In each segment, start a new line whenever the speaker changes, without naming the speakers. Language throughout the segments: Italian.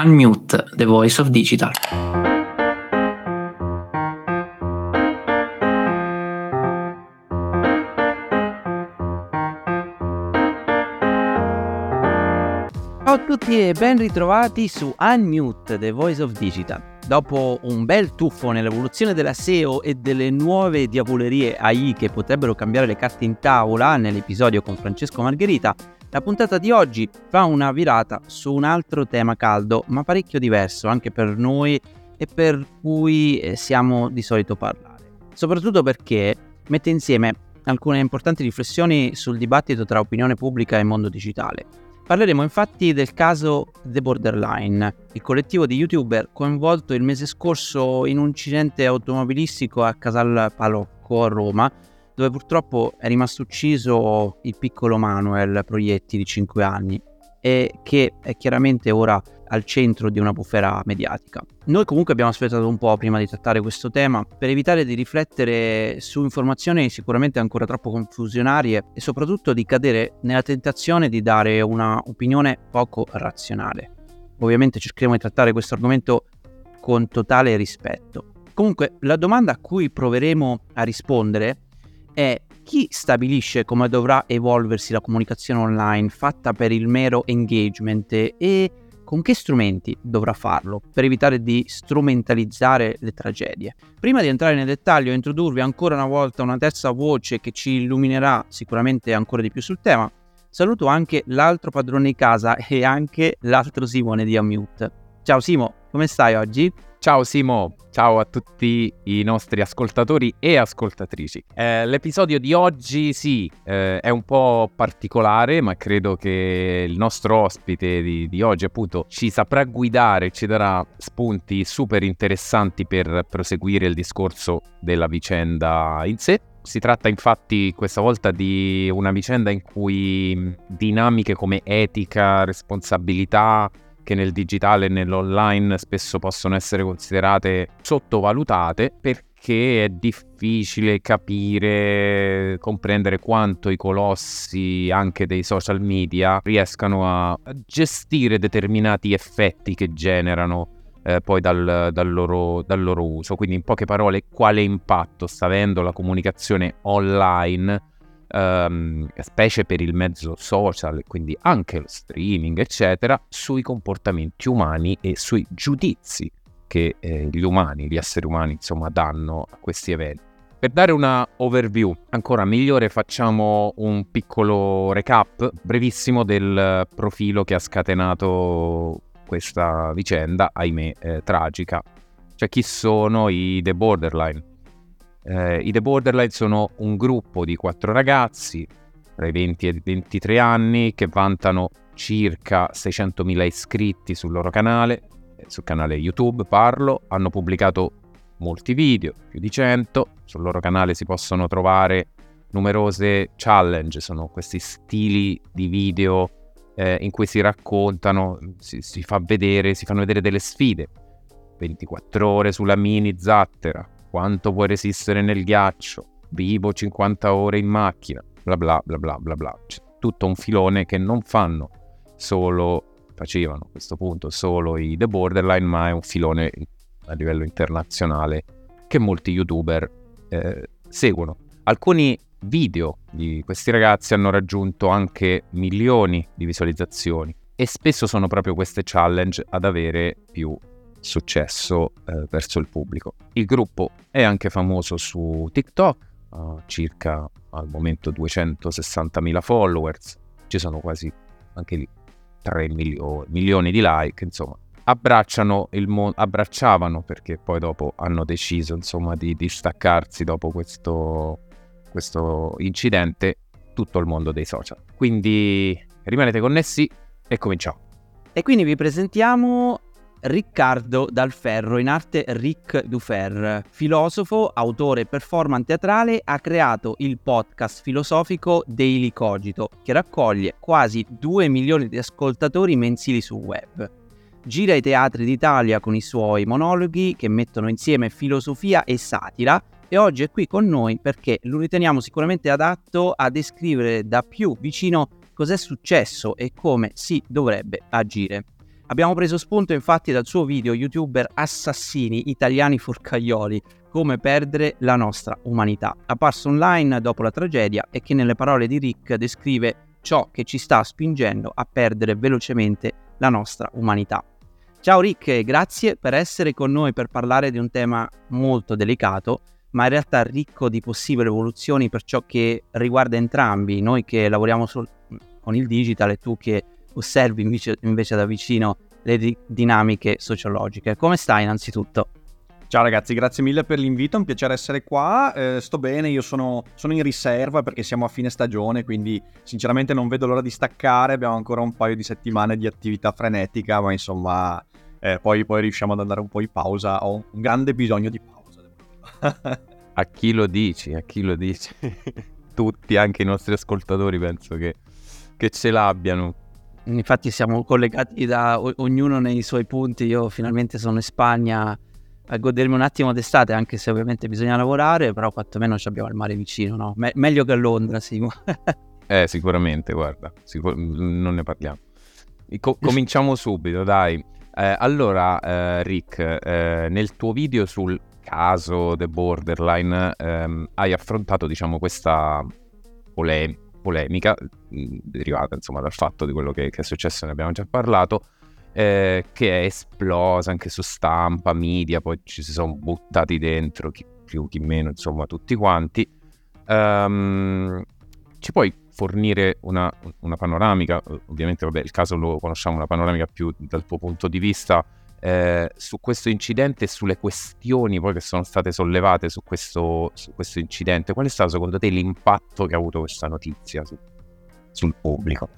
Unmute, the voice of digital.
Ciao a tutti e ben ritrovati su Unmute, the voice of digital. Dopo un bel tuffo nell'evoluzione della SEO e delle nuove diavolerie AI che potrebbero cambiare le carte in tavola nell'episodio con Francesco Margherita, la puntata di oggi fa una virata su un altro tema caldo, ma parecchio diverso anche per noi e per cui eh, siamo di solito parlare. Soprattutto perché mette insieme alcune importanti riflessioni sul dibattito tra opinione pubblica e mondo digitale. Parleremo infatti del caso The Borderline, il collettivo di youtuber coinvolto il mese scorso in un incidente automobilistico a Casal Palocco a Roma dove purtroppo è rimasto ucciso il piccolo Manuel Proietti di 5 anni e che è chiaramente ora al centro di una bufera mediatica. Noi comunque abbiamo aspettato un po' prima di trattare questo tema per evitare di riflettere su informazioni sicuramente ancora troppo confusionarie e soprattutto di cadere nella tentazione di dare una opinione poco razionale. Ovviamente cercheremo di trattare questo argomento con totale rispetto. Comunque la domanda a cui proveremo a rispondere è chi stabilisce come dovrà evolversi la comunicazione online fatta per il mero engagement e con che strumenti dovrà farlo per evitare di strumentalizzare le tragedie. Prima di entrare nel dettaglio e introdurvi ancora una volta una terza voce che ci illuminerà sicuramente ancora di più sul tema, saluto anche l'altro padrone di casa e anche l'altro Simone di Amute. Ciao Simo, come stai oggi?
Ciao Simo, ciao a tutti i nostri ascoltatori e ascoltatrici. Eh, l'episodio di oggi sì, eh, è un po' particolare, ma credo che il nostro ospite di, di, oggi appunto ci saprà guidare, ci darà spunti super interessanti per proseguire il discorso della vicenda in sé. Si tratta infatti questa volta di una vicenda in cui dinamiche come etica, responsabilità, che nel digitale e nell'online spesso possono essere considerate sottovalutate perché è difficile capire, comprendere quanto i colossi anche dei social media riescano a gestire determinati effetti che generano eh, poi dal, dal, loro, dal loro uso. Quindi in poche parole quale impatto sta avendo la comunicazione online Um, specie per il mezzo social, quindi anche lo streaming, eccetera, sui comportamenti umani e sui giudizi che eh, gli umani, gli esseri umani, insomma, danno a questi eventi. Per dare una overview ancora migliore facciamo un piccolo recap brevissimo del profilo che ha scatenato questa vicenda, ahimè, eh, tragica. Cioè chi sono i The Borderline? Eh, I The Borderline sono un gruppo di quattro ragazzi tra i 20 e i 23 anni che vantano circa 600.000 iscritti sul loro canale, eh, sul canale YouTube parlo, hanno pubblicato molti video, più di 100, sul loro canale si possono trovare numerose challenge, sono questi stili di video eh, in cui si raccontano, si, si, fa vedere, si fanno vedere delle sfide, 24 ore sulla mini zattera, quanto puoi resistere nel ghiaccio, vivo 50 ore in macchina, bla bla bla bla bla bla. C'è tutto un filone che non fanno solo, facevano a questo punto solo i The Borderline, ma è un filone a livello internazionale che molti youtuber eh, seguono. Alcuni video di questi ragazzi hanno raggiunto anche milioni di visualizzazioni e spesso sono proprio queste challenge ad avere più successo eh, verso il pubblico. Il gruppo è anche famoso su TikTok, ha circa al momento 260.000 followers, ci sono quasi anche lì 3 milio- milioni di like, insomma. Abbracciano il mo- abbracciavano perché poi dopo hanno deciso insomma di distaccarsi dopo questo, questo incidente tutto il mondo dei social. Quindi rimanete connessi e cominciamo.
E quindi vi presentiamo Riccardo Dalferro, in arte Ric Dufer, filosofo, autore e performance teatrale, ha creato il podcast filosofico Daily Cogito, che raccoglie quasi 2 milioni di ascoltatori mensili sul web. Gira i teatri d'Italia con i suoi monologhi che mettono insieme filosofia e satira e oggi è qui con noi perché lo riteniamo sicuramente adatto a descrivere da più vicino cos'è successo e come si dovrebbe agire. Abbiamo preso spunto infatti dal suo video youtuber Assassini Italiani Forcaglioli, come perdere la nostra umanità, apparso online dopo la tragedia e che nelle parole di Rick descrive ciò che ci sta spingendo a perdere velocemente la nostra umanità. Ciao Rick, grazie per essere con noi per parlare di un tema molto delicato, ma in realtà ricco di possibili evoluzioni per ciò che riguarda entrambi, noi che lavoriamo sol- con il digital e tu che osservi invece, invece da vicino le di- dinamiche sociologiche. Come stai innanzitutto?
Ciao ragazzi, grazie mille per l'invito, è un piacere essere qua, eh, sto bene, io sono, sono, in riserva perché siamo a fine stagione, quindi sinceramente non vedo l'ora di staccare, abbiamo ancora un paio di settimane di attività frenetica, ma insomma eh, poi, poi, riusciamo ad andare un po' in pausa, ho un grande bisogno di pausa.
a chi lo dici, a chi lo dici? Tutti, anche i nostri ascoltatori penso che, che ce l'abbiano.
Infatti siamo collegati da o- ognuno nei suoi punti, io finalmente sono in Spagna a godermi un attimo d'estate, anche se ovviamente bisogna lavorare, però quantomeno abbiamo il mare vicino, no? Me- meglio che a Londra, Simo.
eh, sicuramente, guarda, sicur- non ne parliamo. Co- cominciamo subito, dai. Eh, allora, eh, Rick, eh, nel tuo video sul caso The Borderline ehm, hai affrontato, diciamo, questa pole- polemica derivata, insomma, dal fatto di quello che, che è successo, ne abbiamo già parlato, eh, che è esplosa anche su stampa, media, poi ci si sono buttati dentro, chi più, chi meno, insomma, tutti quanti. Um, ci puoi fornire una, una, panoramica, ovviamente vabbè, il caso lo conosciamo, una panoramica più dal tuo punto di vista eh, su questo incidente e sulle questioni poi che sono state sollevate su questo, su questo incidente. Qual è stato secondo te l'impatto che ha avuto questa notizia su, sul pubblico?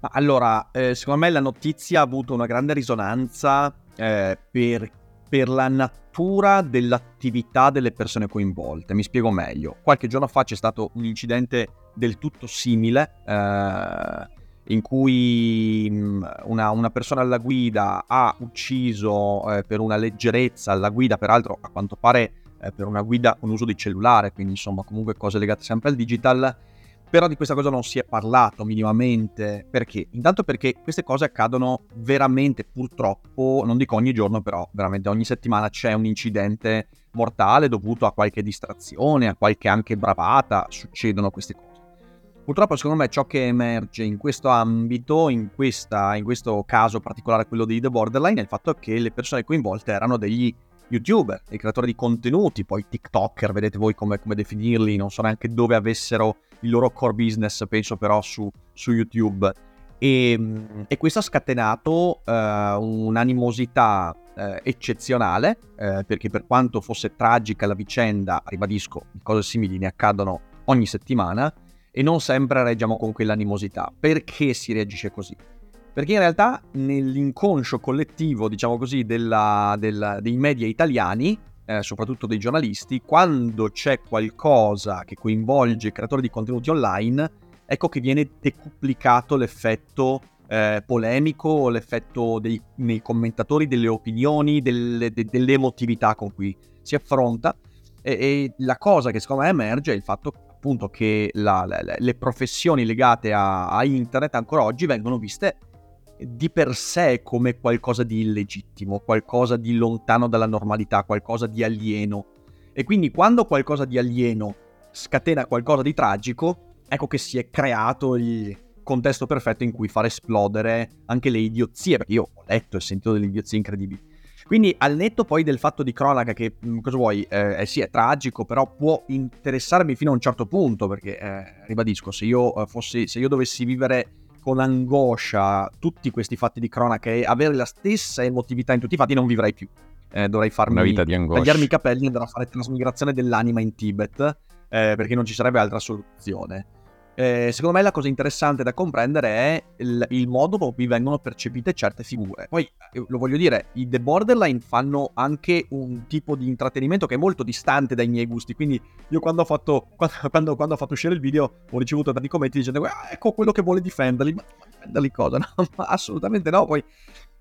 Allora, eh, secondo me la notizia ha avuto una grande risonanza eh, per, per, la natura dell'attività delle persone coinvolte. Mi spiego meglio. Qualche giorno fa c'è stato un incidente del tutto simile eh, in cui mm, una, una, persona alla guida ha ucciso eh, per una leggerezza alla guida, peraltro a quanto pare eh, per una guida con uso di cellulare, quindi insomma comunque cose legate sempre al digital però di questa cosa non si è parlato minimamente. Perché? Intanto perché queste cose accadono veramente, purtroppo, non dico ogni giorno, però veramente ogni settimana c'è un incidente mortale dovuto a qualche distrazione, a qualche anche bravata, succedono queste cose. Purtroppo secondo me ciò che emerge in questo ambito, in, questa, in questo caso particolare quello di The Borderline, è il fatto che le persone coinvolte erano degli youtuber, dei creatori di contenuti, poi tiktoker, vedete voi come, come definirli, non so neanche dove avessero il loro core business, penso però su, su YouTube. E, e, questo ha scatenato uh, un'animosità uh, eccezionale, uh, perché per quanto fosse tragica la vicenda, ribadisco, cose simili ne accadono ogni settimana, e non sempre reagiamo con quell'animosità. Perché si reagisce così? Perché in realtà nell'inconscio collettivo, diciamo così, della, della, dei media italiani, eh, soprattutto dei giornalisti, quando c'è qualcosa che coinvolge i creatori di contenuti online, ecco che viene decuplicato l'effetto eh, polemico, l'effetto dei, nei commentatori, delle opinioni, delle, de, dell'emotività con cui si affronta. E, e, la cosa che secondo me emerge è il fatto appunto che la, la, le professioni legate a, a internet ancora oggi vengono viste di per sé come qualcosa di illegittimo, qualcosa di lontano dalla normalità, qualcosa di alieno. E quindi quando qualcosa di alieno scatena qualcosa di tragico, ecco che si è creato il contesto perfetto in cui far esplodere anche le idiozie, perché io ho letto e sentito delle idiozie incredibili. Quindi al netto poi del fatto di cronaca che, mm, cosa vuoi, eh, sì è tragico, però può interessarmi fino a un certo punto, perché eh, ribadisco, se io, eh, fossi, se io dovessi vivere con angoscia tutti questi fatti di cronaca e avere la stessa emotività in tutti i fatti, non vivrei più. Eh, dovrei farmi tagliarmi i capelli e andare a fare trasmigrazione dell'anima in Tibet, eh, perché non ci sarebbe altra soluzione. Eh, secondo me la cosa interessante da comprendere è il, il, modo con cui vengono percepite certe figure. Poi, eh, lo voglio dire, i The Borderline fanno anche un tipo di intrattenimento che è molto distante dai miei gusti, quindi io quando ho fatto, quando, quando ho fatto uscire il video ho ricevuto tanti commenti dicendo ah, ecco quello che vuole difenderli, ma, ma difenderli cosa? No, assolutamente no, poi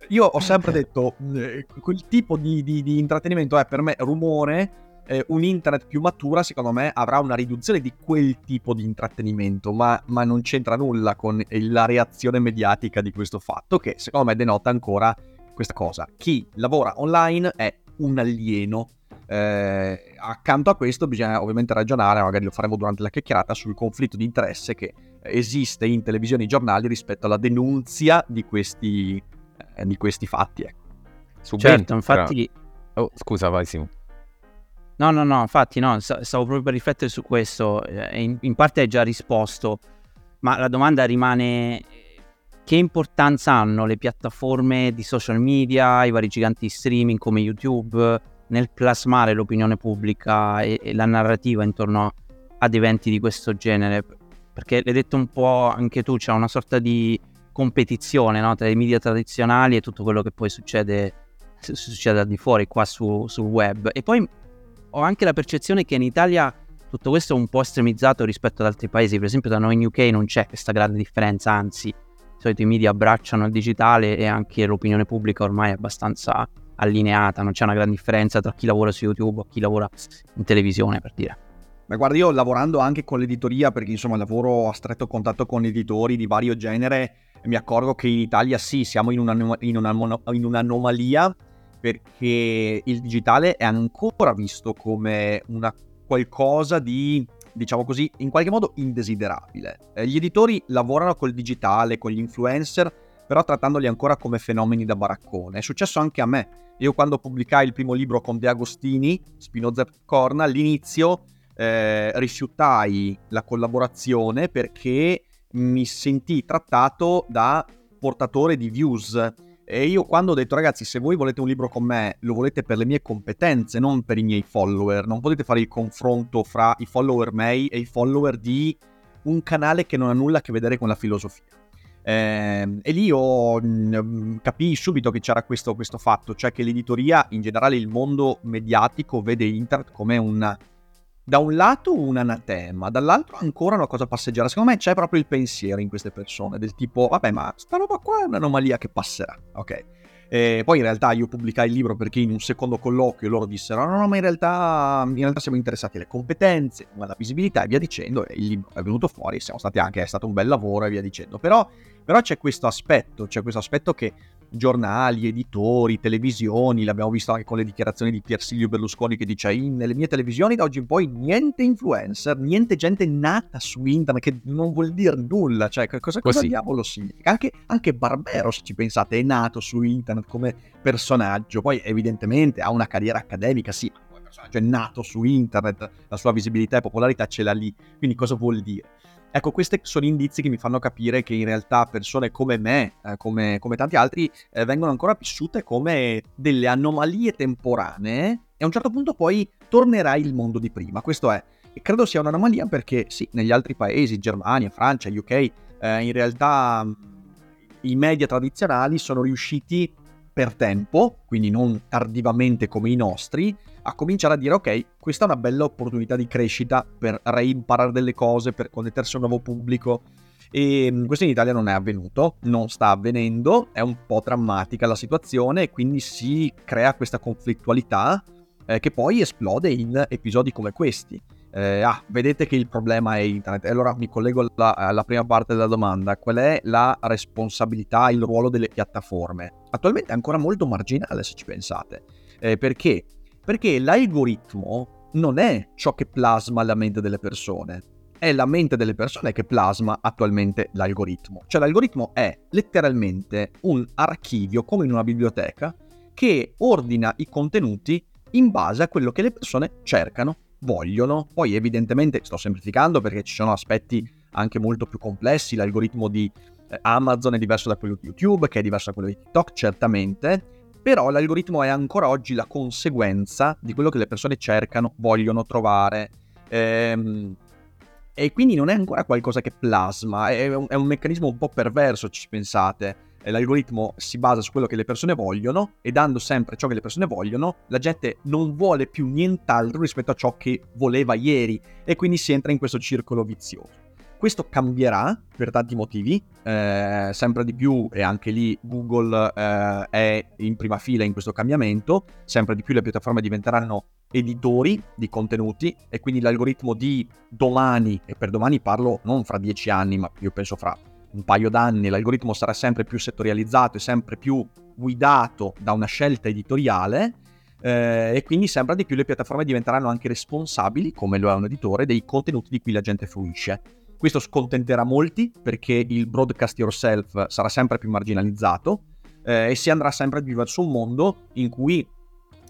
io ho sempre detto eh, quel tipo di, di, di intrattenimento è per me rumore eh, un internet più matura, secondo me, avrà una riduzione di quel tipo di intrattenimento, ma, ma non c'entra nulla con la reazione mediatica di questo fatto, che secondo me denota ancora questa cosa. Chi lavora online è un alieno. Eh, accanto a questo bisogna ovviamente ragionare, magari lo faremo durante la chiacchierata, sul conflitto di interesse che esiste in televisione e giornali rispetto alla denunzia di questi, eh, di questi fatti. Ecco.
Certo, infatti...
Oh, scusa, vai Simo.
No, no, no, infatti no, stavo proprio per riflettere su questo, eh, in, in parte hai già risposto, ma la domanda rimane che importanza hanno le piattaforme di social media, i vari giganti streaming come YouTube nel plasmare l'opinione pubblica e, e la narrativa intorno ad eventi di questo genere? Perché l'hai detto un po' anche tu, c'è una sorta di competizione no? tra i media tradizionali e tutto quello che poi succede, succede al di fuori qua su, sul web. E poi ho anche la percezione che in Italia tutto questo è un po' estremizzato rispetto ad altri paesi, per esempio da noi in UK non c'è questa grande differenza, anzi, di solito i media abbracciano il digitale e anche l'opinione pubblica ormai è abbastanza allineata, non c'è una gran differenza tra chi lavora su YouTube o chi lavora in televisione, per dire.
Ma guarda, io lavorando anche con l'editoria, perché insomma lavoro a stretto contatto con editori di vario genere, mi accorgo che in Italia sì, siamo in, una, in, una, in un'anomalia perché il digitale è ancora visto come una qualcosa di, diciamo così, in qualche modo indesiderabile. Eh, gli editori lavorano col digitale, con gli influencer, però trattandoli ancora come fenomeni da baraccone. È successo anche a me. Io quando pubblicai il primo libro con De Agostini, Spinoza Corna, all'inizio eh, rifiutai la collaborazione perché mi sentii trattato da portatore di views e io quando ho detto ragazzi se voi volete un libro con me lo volete per le mie competenze, non per i miei follower, non potete fare il confronto fra i follower miei e i follower di un canale che non ha nulla a che vedere con la filosofia. Eh, e lì io mh, mm, capii subito che c'era questo, questo fatto, cioè che l'editoria, in generale il mondo mediatico, vede internet come una da un lato un anatema, dall'altro ancora una cosa passeggera. Secondo me c'è proprio il pensiero in queste persone, del tipo, vabbè, ma sta roba qua è un'anomalia che passerà, ok? E poi in realtà io pubblicai il libro perché in un secondo colloquio loro dissero no, no, ma in realtà, in realtà siamo interessati alle competenze, alla visibilità e via dicendo, e il libro è venuto fuori, siamo stati anche, è stato un bel lavoro e via dicendo. Però, però c'è questo aspetto, c'è questo aspetto che giornali, editori, televisioni, l'abbiamo visto anche con le dichiarazioni di Piersilio Berlusconi che dice nelle mie televisioni da oggi in poi niente influencer, niente gente nata su internet che non vuol dire nulla, cioè cosa, cosa diavolo significa? Anche, anche Barbero se ci pensate è nato su internet come personaggio, poi evidentemente ha una carriera accademica, sì, ma come personaggio è nato su internet, la sua visibilità e popolarità ce l'ha lì, quindi cosa vuol dire? Ecco, questi sono indizi che mi fanno capire che in realtà persone come me, eh, come, come, tanti altri, eh, vengono ancora vissute come delle anomalie temporanee e a un certo punto poi tornerà il mondo di prima. Questo è. E credo sia un'anomalia perché sì, negli altri paesi, Germania, Francia, UK, eh, in realtà i media tradizionali sono riusciti per tempo, quindi non tardivamente come i nostri, a cominciare a dire ok, questa è una bella opportunità di crescita per reimparare delle cose, per connettersi a un nuovo pubblico. E mm, questo in Italia non è avvenuto, non sta avvenendo, è un po' drammatica la situazione e quindi si crea questa conflittualità eh, che poi esplode in episodi come questi. Eh, ah, vedete che il problema è internet. E allora mi collego alla, alla, prima parte della domanda. Qual è la responsabilità, il ruolo delle piattaforme? Attualmente è ancora molto marginale se ci pensate. Eh, perché? Perché l'algoritmo non è ciò che plasma la mente delle persone. È la mente delle persone che plasma attualmente l'algoritmo. Cioè l'algoritmo è letteralmente un archivio, come in una biblioteca, che ordina i contenuti in base a quello che le persone cercano vogliono. Poi evidentemente sto semplificando perché ci sono aspetti anche molto più complessi, l'algoritmo di eh, Amazon è diverso da quello di YouTube, che è diverso da quello di TikTok, certamente, però l'algoritmo è ancora oggi la conseguenza di quello che le persone cercano, vogliono trovare. Ehm, e quindi non è ancora qualcosa che plasma, è un, è un meccanismo un po' perverso, ci pensate l'algoritmo si basa su quello che le persone vogliono e dando sempre ciò che le persone vogliono, la gente non vuole più nient'altro rispetto a ciò che voleva ieri e quindi si entra in questo circolo vizioso. Questo cambierà per tanti motivi, eh, sempre di più e anche lì Google eh, è in prima fila in questo cambiamento, sempre di più le piattaforme diventeranno editori di contenuti e quindi l'algoritmo di domani, e per domani parlo non fra dieci anni, ma io penso fra un paio d'anni l'algoritmo sarà sempre più settorializzato e sempre più guidato da una scelta editoriale eh, e quindi sempre di più le piattaforme diventeranno anche responsabili, come lo è un editore, dei contenuti di cui la gente fruisce. Questo scontenterà molti perché il broadcast yourself sarà sempre più marginalizzato eh, e si andrà sempre più verso un mondo in cui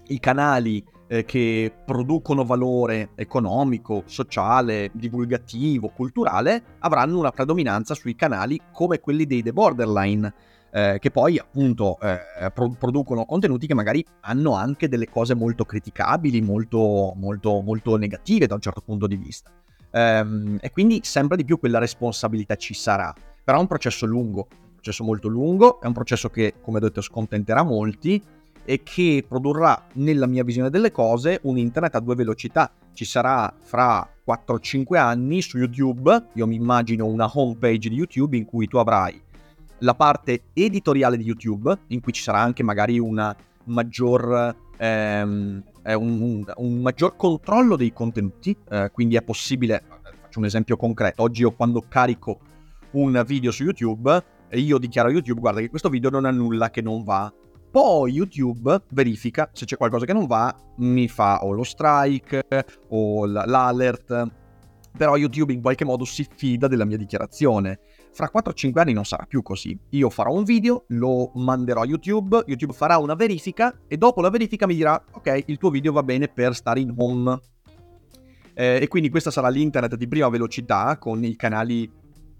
i canali eh, che producono valore economico, sociale, divulgativo, culturale avranno una predominanza sui canali come quelli dei The Borderline. Eh, che poi appunto eh, pro- producono contenuti che magari hanno anche delle cose molto criticabili, molto, molto, molto negative da un certo punto di vista. Ehm, e quindi sempre di più quella responsabilità ci sarà. Però è un processo lungo, un processo molto lungo, è un processo che, come ho detto, scontenterà molti e che produrrà, nella mia visione delle cose, un internet a due velocità. Ci sarà fra 4-5 anni su YouTube, io mi immagino una homepage di YouTube in cui tu avrai la parte editoriale di YouTube, in cui ci sarà anche magari una maggior, ehm, un, un, un, maggior controllo dei contenuti, eh, quindi è possibile, faccio un esempio concreto, oggi io quando carico un video su YouTube, io dichiaro a YouTube, guarda che questo video non ha nulla che non va, poi YouTube verifica se c'è qualcosa che non va, mi fa o lo strike o l'alert. Però YouTube in qualche modo si fida della mia dichiarazione. Fra 4-5 anni non sarà più così. Io farò un video, lo manderò a YouTube, YouTube farà una verifica e dopo la verifica mi dirà ok, il tuo video va bene per stare in home. Eh, e quindi questa sarà l'internet di prima velocità con i canali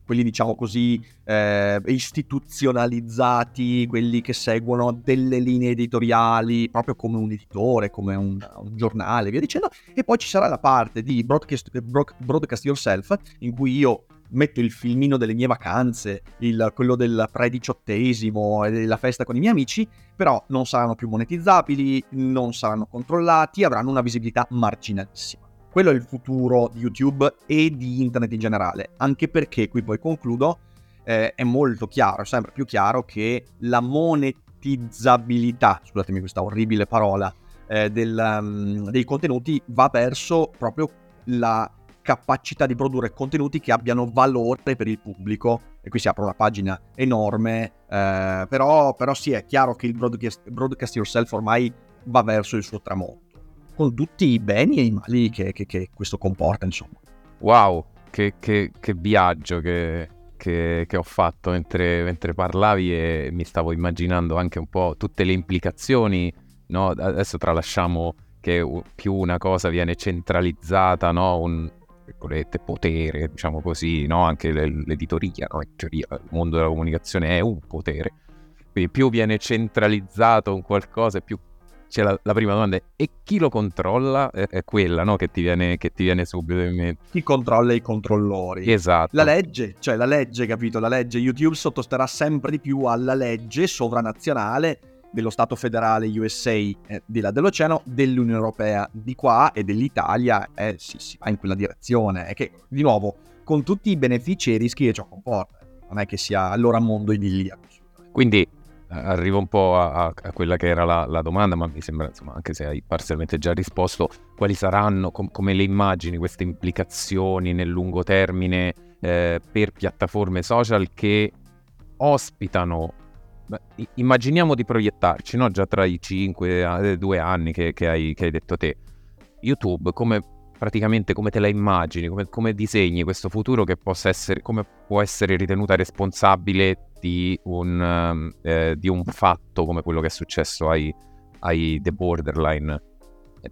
quelli diciamo così eh, istituzionalizzati, quelli che seguono delle linee editoriali, proprio come un editore, come un, un giornale, via dicendo, e poi ci sarà la parte di broadcast, broadcast yourself, in cui io metto il filmino delle mie vacanze, il, quello del pre-diciottesimo e della festa con i miei amici, però non saranno più monetizzabili, non saranno controllati, avranno una visibilità marginalissima. Quello è il futuro di YouTube e di internet in generale, anche perché, qui poi concludo, eh, è molto chiaro, sempre più chiaro che la monetizzabilità, scusatemi questa orribile parola, eh, del, um, dei contenuti va verso proprio la capacità di produrre contenuti che abbiano valore per il pubblico. E qui si apre una pagina enorme, eh, però, però sì, è chiaro che il broadcast, broadcast yourself ormai va verso il suo tramonto con tutti i beni e i mali che, che, che questo comporta, insomma.
Wow, che, che viaggio che, ho fatto mentre, mentre, parlavi e mi stavo immaginando anche un po' tutte le implicazioni, no? Adesso tralasciamo che più una cosa viene centralizzata, no? Un potere, diciamo così, no? Anche l'editoria, no? In teoria il mondo della comunicazione è un potere. Quindi più viene centralizzato un qualcosa, più c'è la, la, prima domanda è e chi lo controlla? È, è quella no? che, ti viene, che, ti viene, subito in mente.
Chi controlla i controllori?
Esatto.
La legge, cioè la legge, capito? La legge YouTube sottostarà sempre di più alla legge sovranazionale dello Stato federale USA eh, di là dell'oceano, dell'Unione Europea di qua e dell'Italia, eh, sì, si va in quella direzione. È che, di nuovo, con tutti i benefici e i rischi che ciò comporta, non è che sia allora mondo idilliaco.
Quindi arrivo un po' a, a, quella che era la, la, domanda, ma mi sembra, insomma, anche se hai parzialmente già risposto, quali saranno, com- come le immagini, queste implicazioni nel lungo termine eh, per piattaforme social che ospitano, immaginiamo di proiettarci, no? già tra i 5 e 2 anni che, che, hai, che hai detto te, YouTube come praticamente come te la immagini, come, come, disegni questo futuro che possa essere, come può essere ritenuta responsabile di un, um, eh, di un fatto come quello che è successo ai, ai The Borderline.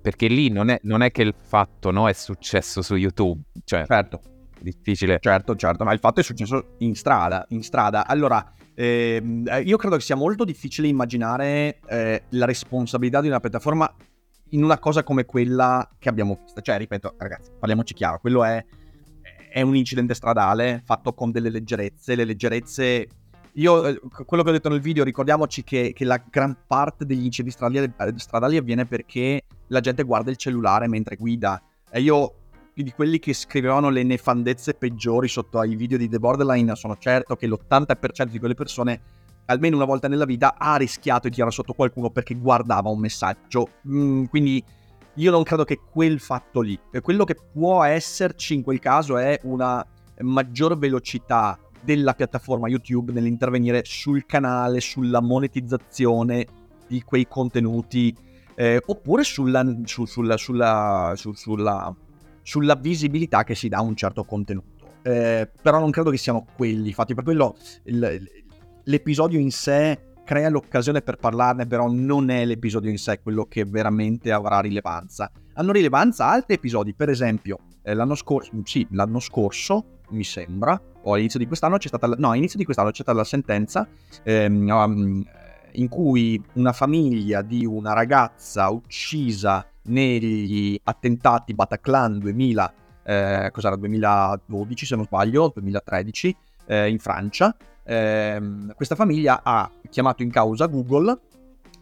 Perché lì non è, non è che il fatto no, è successo su YouTube, cioè
certo.
difficile.
Certo, certo, ma il fatto è successo in strada. In strada. Allora, ehm, io credo che sia molto difficile immaginare eh, la responsabilità di una piattaforma in una cosa come quella che abbiamo visto. Cioè, ripeto, ragazzi, parliamoci chiaro, quello è, è un incidente stradale fatto con delle leggerezze. Le leggerezze... Io, eh, quello che ho detto nel video, ricordiamoci che, che la gran parte degli incidenti stradali, eh, stradali avviene perché la gente guarda il cellulare mentre guida. E io di quelli che scrivevano le nefandezze peggiori sotto ai video di The Borderline, sono certo che l'80% di quelle persone almeno una volta nella vita ha rischiato di tirare sotto qualcuno perché guardava un messaggio. Mm, quindi io non credo che quel fatto lì, quello che può esserci in quel caso è una maggior velocità della piattaforma YouTube nell'intervenire sul canale, sulla monetizzazione di quei contenuti, eh, oppure sulla, su, sulla, sulla, su, sulla, sulla, visibilità che si dà a un certo contenuto. Eh, però non credo che siano quelli, infatti per quello il, l'episodio in sé crea l'occasione per parlarne, però non è l'episodio in sé quello che veramente avrà rilevanza. Hanno rilevanza altri episodi, per esempio, eh, l'anno scorso, sì, l'anno scorso, mi sembra, o all'inizio di quest'anno c'è stata, la, no, all'inizio di quest'anno c'è stata la sentenza ehm, um, in cui una famiglia di una ragazza uccisa negli attentati Bataclan 2000, eh, cos'era, 2012 se non sbaglio, 2013, eh, in Francia, ehm, questa famiglia ha chiamato in causa Google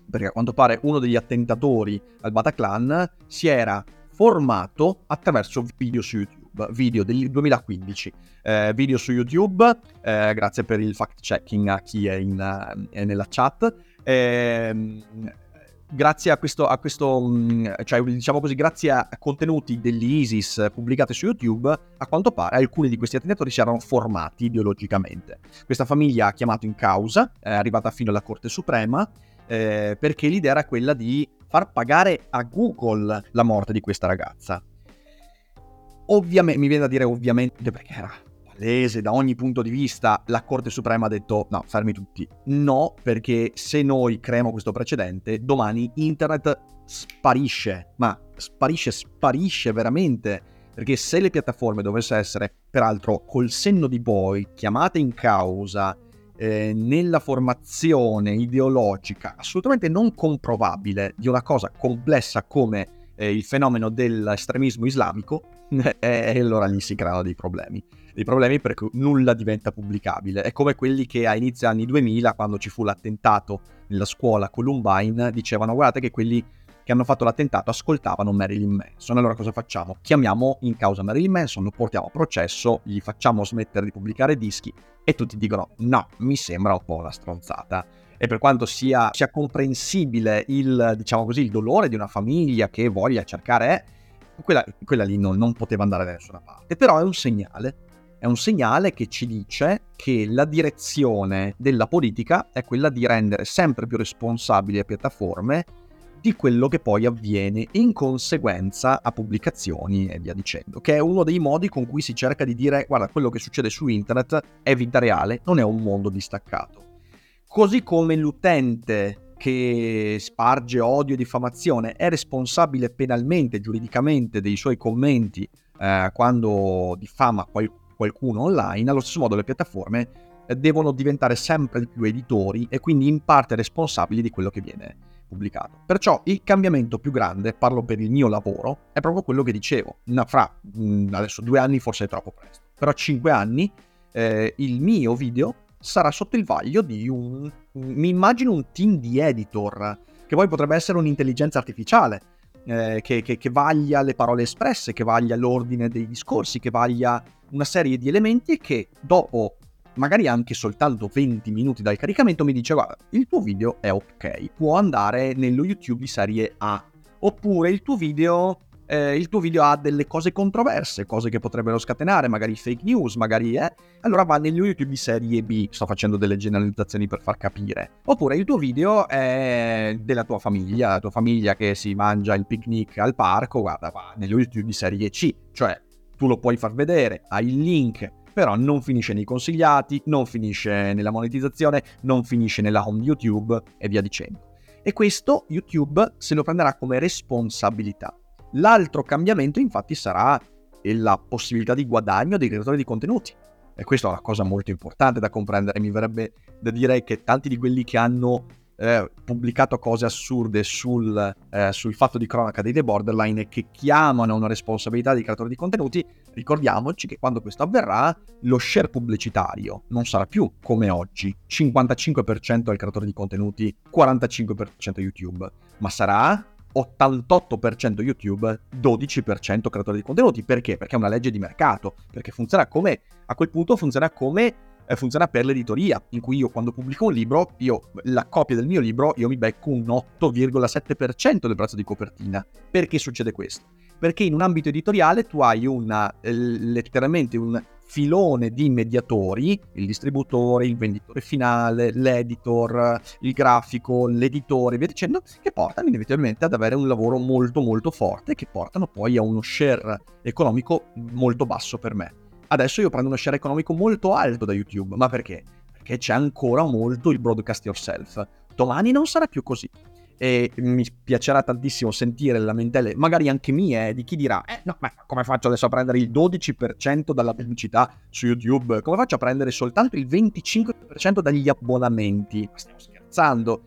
perché a quanto pare uno degli attentatori al Bataclan si era formato attraverso video su YouTube, video del 2015, eh, video su YouTube, eh, grazie per il fact checking a chi è, in, è eh, nella chat. Eh, grazie a questo, a questo mm, cioè diciamo così, grazie a contenuti dell'ISIS pubblicati su YouTube, a quanto pare alcuni di questi attentatori si erano formati ideologicamente. Questa famiglia ha chiamato in causa, è arrivata fino alla Corte Suprema, eh, perché l'idea era quella di far pagare a Google la morte di questa ragazza. Ovviamente, mi viene da dire ovviamente perché era palese da ogni punto di vista, la Corte Suprema ha detto no, fermi tutti. No, perché se noi creiamo questo precedente, domani internet sparisce, ma sparisce, sparisce veramente. Perché se le piattaforme dovessero essere, peraltro, col senno di poi, chiamate in causa eh, nella formazione ideologica assolutamente non comprovabile di una cosa complessa come eh, il fenomeno dell'estremismo islamico, e allora gli si creano dei problemi. Dei problemi perché nulla diventa pubblicabile. È come quelli che a inizio anni 2000, quando ci fu l'attentato nella scuola Columbine, dicevano guardate che quelli che hanno fatto l'attentato ascoltavano Marilyn Manson. Allora cosa facciamo? Chiamiamo in causa Marilyn Manson, lo portiamo a processo, gli facciamo smettere di pubblicare dischi e tutti dicono no, mi sembra un po' una stronzata. E per quanto sia, sia comprensibile il, diciamo così, il dolore di una famiglia che voglia cercare, eh, quella, quella lì non, non poteva andare da nessuna parte. Però è un segnale è un segnale che ci dice che la direzione della politica è quella di rendere sempre più responsabili le piattaforme di quello che poi avviene in conseguenza a pubblicazioni e via dicendo, che è uno dei modi con cui si cerca di dire guarda quello che succede su internet è vita reale, non è un mondo distaccato. Così come l'utente che sparge odio e diffamazione è responsabile penalmente, giuridicamente dei suoi commenti eh, quando diffama qual- qualcuno online, allo stesso modo le piattaforme eh, devono diventare sempre più editori e quindi in parte responsabili di quello che viene pubblicato. Perciò il cambiamento più grande, parlo per il mio lavoro, è proprio quello che dicevo. Fra mm, adesso due anni forse è troppo presto, però cinque anni eh, il mio video sarà sotto il vaglio di un, mi immagino un team di editor, che poi potrebbe essere un'intelligenza artificiale, eh, che, che, che, vaglia le parole espresse, che vaglia l'ordine dei discorsi, che vaglia una serie di elementi che dopo magari anche soltanto 20 minuti dal caricamento, mi dice guarda, il tuo video è ok, può andare nello YouTube di serie A. Oppure il tuo video, eh, il tuo video ha delle cose controverse, cose che potrebbero scatenare, magari fake news, magari eh. Allora va nello YouTube di serie B, sto facendo delle generalizzazioni per far capire. Oppure il tuo video è della tua famiglia, la tua famiglia che si mangia il picnic al parco, guarda, va nello YouTube di serie C, cioè tu lo puoi far vedere, hai il link però non finisce nei consigliati, non finisce nella monetizzazione, non finisce nella home YouTube e via dicendo. E questo YouTube se lo prenderà come responsabilità. L'altro cambiamento infatti sarà la possibilità di guadagno dei creatori di contenuti. E questa è una cosa molto importante da comprendere. Mi verrebbe da dire che tanti di quelli che hanno eh, pubblicato cose assurde sul, eh, sul, fatto di cronaca dei The Borderline e che chiamano una responsabilità di creatori di contenuti, ricordiamoci che quando questo avverrà lo share pubblicitario non sarà più come oggi, 55% al creatore di contenuti, 45% YouTube, ma sarà 88% YouTube, 12% creatori di contenuti. Perché? Perché è una legge di mercato, perché funziona come, a quel punto funziona come eh, funziona per l'editoria, in cui io quando pubblico un libro, io, la copia del mio libro, io mi becco un 8,7% del prezzo di copertina. Perché succede questo? Perché in un ambito editoriale tu hai una, eh, letteralmente un filone di mediatori, il distributore, il venditore finale, l'editor, il grafico, l'editore, via dicendo, che portano inevitabilmente ad avere un lavoro molto molto forte che portano poi a uno share economico molto basso per me. Adesso io prendo uno share economico molto alto da YouTube, ma perché? Perché c'è ancora molto il broadcast yourself. Domani non sarà più così e mi piacerà tantissimo sentire le lamentele, magari anche mie, di chi dirà, eh no, ma come faccio adesso a prendere il 12% dalla pubblicità su YouTube? Come faccio a prendere soltanto il 25% dagli abbonamenti? Ma stiamo scherzando.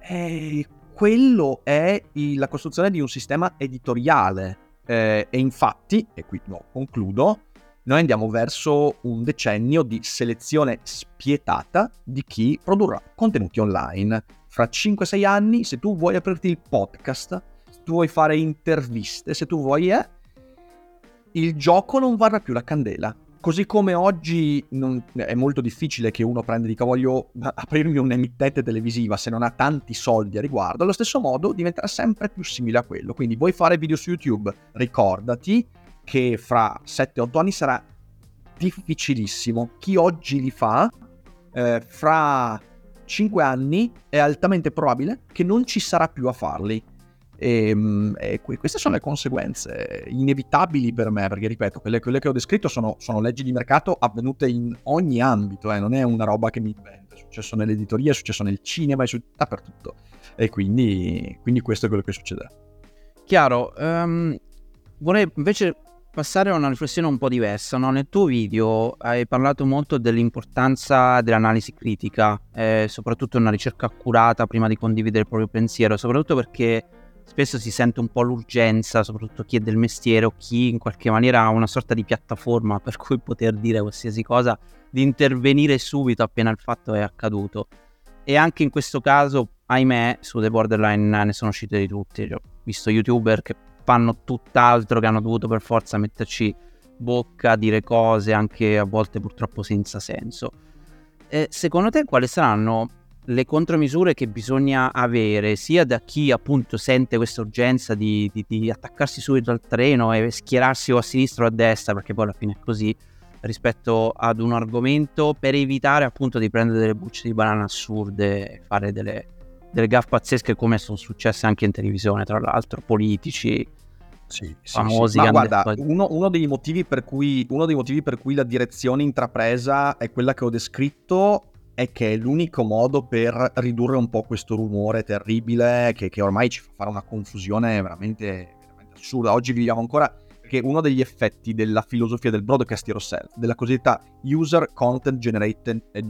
E quello è la costruzione di un sistema editoriale. Eh, e infatti, e qui no, concludo, noi andiamo verso un decennio di selezione spietata di chi produrrà contenuti online fra 5-6 anni, se tu vuoi aprirti il podcast, se tu vuoi fare interviste, se tu vuoi... Eh, il gioco non varrà più la candela. Così come oggi non, è molto difficile che uno prenda e dica voglio aprirmi un'emittente televisiva se non ha tanti soldi a riguardo, allo stesso modo diventerà sempre più simile a quello. Quindi vuoi fare video su YouTube? Ricordati che fra 7-8 anni sarà difficilississimo. Chi oggi li fa, eh, fra 5 anni è altamente probabile che non ci sarà più a farli. E, ehm, e queste sono le conseguenze inevitabili per me, perché ripeto, quelle, quelle che ho descritto sono, sono, leggi di mercato avvenute in ogni ambito, eh, non è una roba che mi invento, è successo nell'editoria, è successo nel cinema, è successo dappertutto. E quindi, quindi questo è quello che succederà.
Chiaro, um, vorrei invece passare a una riflessione un po' diversa. No? Nel tuo video hai parlato molto dell'importanza dell'analisi critica, eh, soprattutto una ricerca accurata prima di condividere il proprio pensiero, soprattutto perché spesso si sente un po' l'urgenza, soprattutto chi è del mestiere o chi in qualche maniera ha una sorta di piattaforma per cui poter dire qualsiasi cosa, di intervenire subito appena il fatto è accaduto. E anche in questo caso, ahimè, su The Borderline ne sono uscite di tutti. Ho visto youtuber che fanno tutt'altro che hanno dovuto per forza metterci bocca, dire cose anche a volte purtroppo senza senso. E secondo te quali saranno le contromisure che bisogna avere sia da chi appunto sente questa urgenza di, di, di, attaccarsi subito al treno e schierarsi o a sinistra o a destra, perché poi alla fine è così, rispetto ad un argomento per evitare appunto di prendere delle bucce di banana assurde e fare delle, delle gaffe pazzesche come sono successe anche in televisione, tra l'altro, politici
sì, famosi. Sì, Ma guarda, uno, uno, dei cui, uno, dei motivi per cui, la direzione intrapresa è quella che ho descritto è che è l'unico modo per ridurre un po' questo rumore terribile che, che ormai ci fa fare una confusione veramente, veramente assurda. Oggi viviamo ancora perché uno degli effetti della filosofia del broadcast yourself, della cosiddetta user content, eh,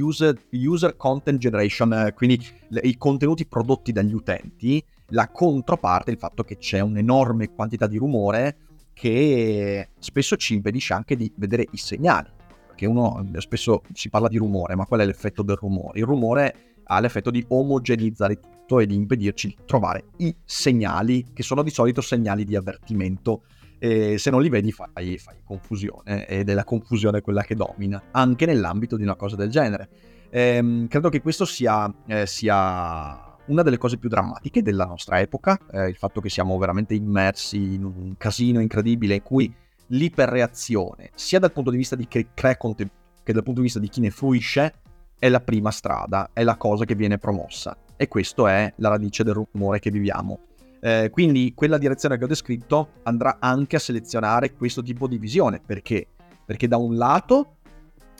user, user content generation, eh, quindi i contenuti prodotti dagli utenti, la controparte il fatto che c'è un'enorme quantità di rumore che spesso ci impedisce anche di vedere i segnali. Perché uno spesso si parla di rumore, ma qual è l'effetto del rumore? Il rumore ha l'effetto di omogenizzare tutto e di impedirci di trovare i segnali, che sono di solito segnali di avvertimento e se non li vedi fai, fai, confusione ed è la confusione quella che domina anche nell'ambito di una cosa del genere. Ehm, credo che questo sia, eh, sia, una delle cose più drammatiche della nostra epoca, eh, il fatto che siamo veramente immersi in un casino incredibile in cui l'iperreazione, sia dal punto di vista di chi crea contenuto che dal punto di vista di chi ne fruisce, è la prima strada, è la cosa che viene promossa. E questo è la radice del rumore che viviamo. Eh, quindi quella direzione che ho descritto andrà anche a selezionare questo tipo di visione. Perché? Perché da un lato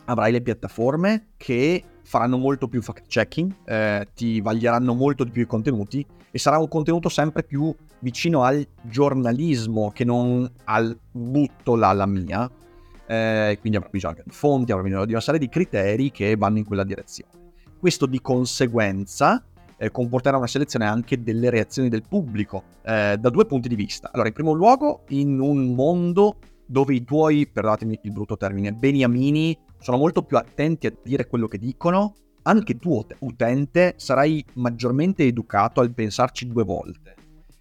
avrai le piattaforme che faranno molto più fact-checking, eh, ti vaglieranno molto di più i contenuti e sarà un contenuto sempre più vicino al giornalismo che non al butto la, la mia. Eh, quindi avrà bisogno di fonti, avrà bisogno di una serie di criteri che vanno in quella direzione. Questo di conseguenza eh, comporterà una selezione anche delle reazioni del pubblico eh, da due punti di vista. Allora, in primo luogo, in un mondo dove i tuoi, perdonatemi il brutto termine, beniamini sono molto più attenti a dire quello che dicono, anche tu utente sarai maggiormente educato al pensarci due volte.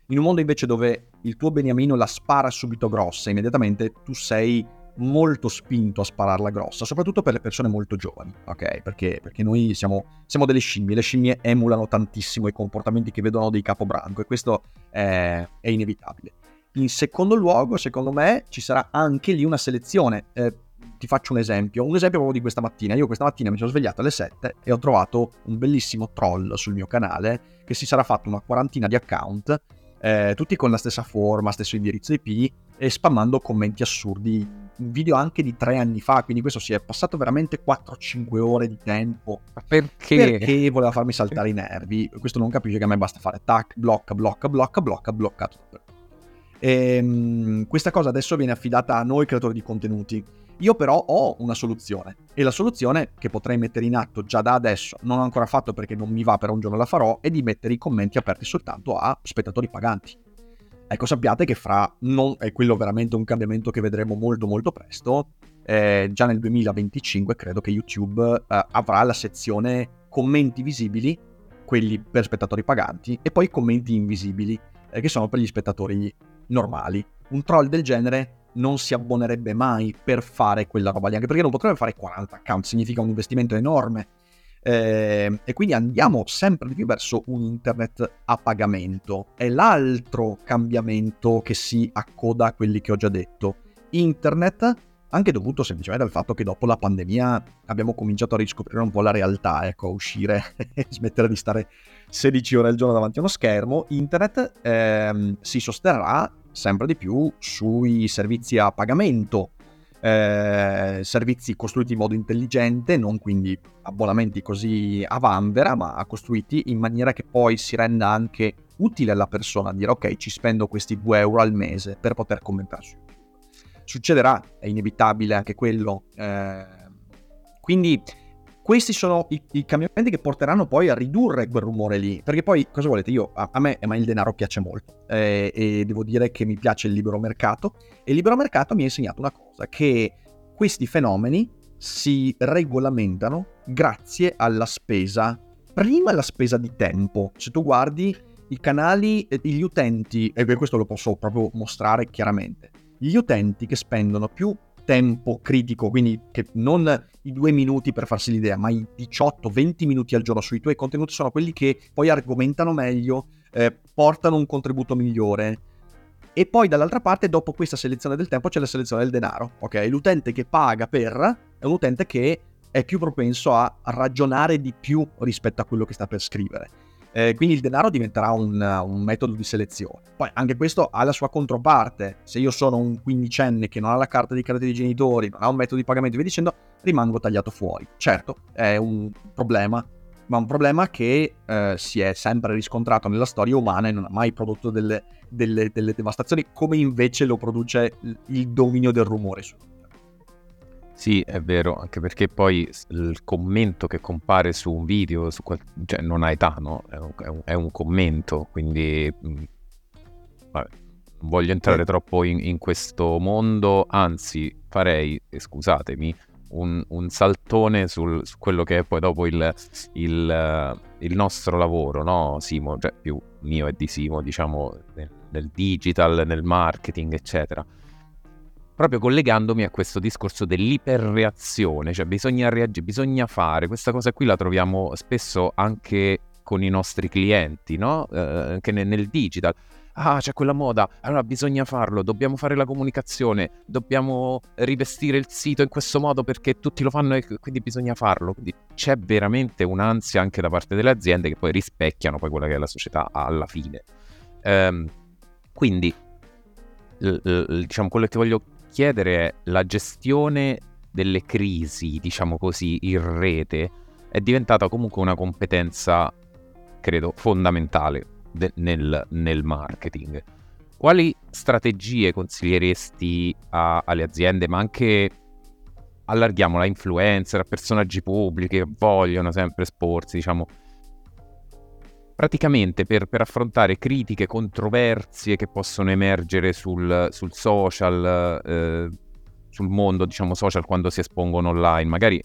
In un mondo invece dove il tuo beniamino la spara subito grossa, immediatamente tu sei molto spinto a spararla grossa, soprattutto per le persone molto giovani, ok? Perché, perché noi siamo, siamo, delle scimmie, le scimmie emulano tantissimo i comportamenti che vedono dei capobranco e questo è, è inevitabile. In secondo luogo, secondo me, ci sarà anche lì una selezione. Eh, ti faccio un esempio, un esempio proprio di questa mattina. Io questa mattina mi sono svegliato alle 7 e ho trovato un bellissimo troll sul mio canale che si sarà fatto una quarantina di account, eh, tutti con la stessa forma, stesso indirizzo IP e spammando commenti assurdi. Un video anche di tre anni fa, quindi questo si è passato veramente 4-5 ore di tempo.
Perché?
Perché voleva farmi saltare i nervi. Questo non capisce che a me basta fare tac, blocca, blocca, blocca, blocca, bloccato. E, um, questa cosa adesso viene affidata a noi creatori di contenuti. Io però ho una soluzione e la soluzione che potrei mettere in atto già da adesso, non ho ancora fatto perché non mi va, però un giorno la farò, è di mettere i commenti aperti soltanto a spettatori paganti. Ecco, sappiate che fra, non è quello veramente un cambiamento che vedremo molto molto presto, eh, già nel 2025 credo che YouTube eh, avrà la sezione commenti visibili, quelli per spettatori paganti, e poi commenti invisibili, eh, che sono per gli spettatori normali. Un troll del genere non si abbonerebbe mai per fare quella roba lì, anche perché non potrebbe fare 40 account, significa un investimento enorme. Eh, e quindi andiamo sempre di più verso un internet a pagamento. È l'altro cambiamento che si accoda a quelli che ho già detto. Internet, anche dovuto semplicemente al fatto che dopo la pandemia abbiamo cominciato a riscoprire un po' la realtà, ecco, a uscire e smettere di stare 16 ore al giorno davanti a uno schermo, internet ehm, si sosterrà sempre di più sui servizi a pagamento, eh, servizi costruiti in modo intelligente, non quindi abbonamenti così a vanvera, ma costruiti in maniera che poi si renda anche utile alla persona dire ok ci spendo questi 2 euro al mese per poter commentare su YouTube. Succederà, è inevitabile anche quello. Eh, quindi questi sono i, i, cambiamenti che porteranno poi a ridurre quel rumore lì. Perché poi, cosa volete? Io, a, a me, ma il denaro piace molto. Eh, e devo dire che mi piace il libero mercato. E il libero mercato mi ha insegnato una cosa, che questi fenomeni si regolamentano grazie alla spesa. Prima la spesa di tempo. Se tu guardi i canali, gli utenti, e questo lo posso proprio mostrare chiaramente, gli utenti che spendono più tempo critico, quindi che non i due minuti per farsi l'idea, ma i 18-20 minuti al giorno sui tuoi contenuti sono quelli che poi argomentano meglio, eh, portano un contributo migliore. E poi dall'altra parte, dopo questa selezione del tempo, c'è la selezione del denaro. Ok, l'utente che paga per è un utente che è più propenso a ragionare di più rispetto a quello che sta per scrivere. Eh, quindi il denaro diventerà un, un, metodo di selezione. Poi anche questo ha la sua controparte. Se io sono un quindicenne che non ha la carta di credito dei genitori, non ha un metodo di pagamento e via dicendo, rimango tagliato fuori. Certo, è un problema, ma un problema che eh, si è sempre riscontrato nella storia umana e non ha mai prodotto delle, delle, delle devastazioni, come invece lo produce il dominio del rumore
sì, è vero, anche perché poi il commento che compare su un video su qual- cioè non ha età, no? È un, è un, commento, quindi mh, vabbè, non voglio entrare eh. troppo in, in, questo mondo, anzi farei, scusatemi, un, un saltone sul, su quello che è poi dopo il, il, il nostro lavoro, no? Simo, cioè più mio e di Simo, diciamo, nel digital, nel marketing, eccetera proprio collegandomi a questo discorso dell'iperreazione, cioè bisogna reagire, bisogna fare, questa cosa qui la troviamo spesso anche con i nostri clienti, no? Eh, anche nel, nel digital. Ah, c'è quella moda, allora bisogna farlo, dobbiamo fare la comunicazione, dobbiamo rivestire il sito in questo modo perché tutti lo fanno e quindi bisogna farlo. Quindi c'è veramente un'ansia anche da parte delle aziende che poi rispecchiano poi quella che è la società alla fine. Ehm, quindi, l- l- diciamo, quello che voglio chiedere la gestione delle crisi, diciamo così, in rete è diventata comunque una competenza, credo, fondamentale de- nel, nel, marketing. Quali strategie consiglieresti a, alle aziende, ma anche allarghiamola a influencer, a personaggi pubblici che vogliono sempre esporsi, diciamo, praticamente per, per, affrontare critiche, controversie che possono emergere sul, sul social, eh, sul mondo, diciamo, social quando si espongono online, magari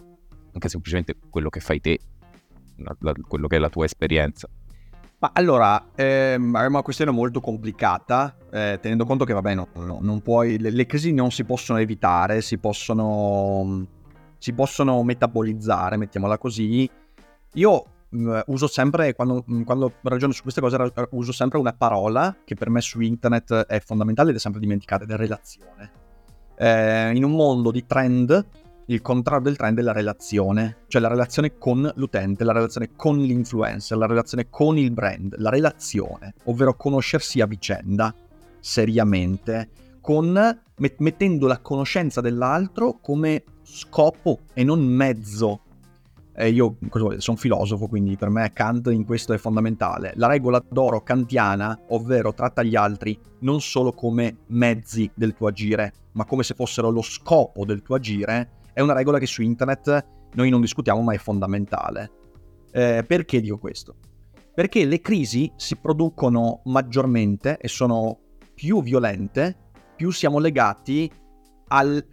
anche semplicemente quello che fai te, la, la, quello che è la tua esperienza.
Ma allora, ehm, è una questione molto complicata, eh, tenendo conto che, vabbè, no, no, puoi, le, le, crisi non si possono evitare, si possono, si possono metabolizzare, mettiamola così. Io Mm, uso sempre, quando, mm, quando, ragiono su queste cose, uso sempre una parola che per me su internet è fondamentale ed è sempre dimenticata, ed è relazione. Eh, in un mondo di trend, il contrario del trend è la relazione, cioè la relazione con l'utente, la relazione con l'influencer, la relazione con il brand, la relazione, ovvero conoscersi a vicenda, seriamente, con, met- mettendo la conoscenza dell'altro come scopo e non mezzo. Eh, io sono filosofo, quindi per me Kant in questo è fondamentale. La regola d'oro kantiana, ovvero tratta gli altri non solo come mezzi del tuo agire, ma come se fossero lo scopo del tuo agire, è una regola che su internet noi non discutiamo, ma è fondamentale. Eh, perché dico questo? Perché le crisi si producono maggiormente e sono più violente, più siamo legati al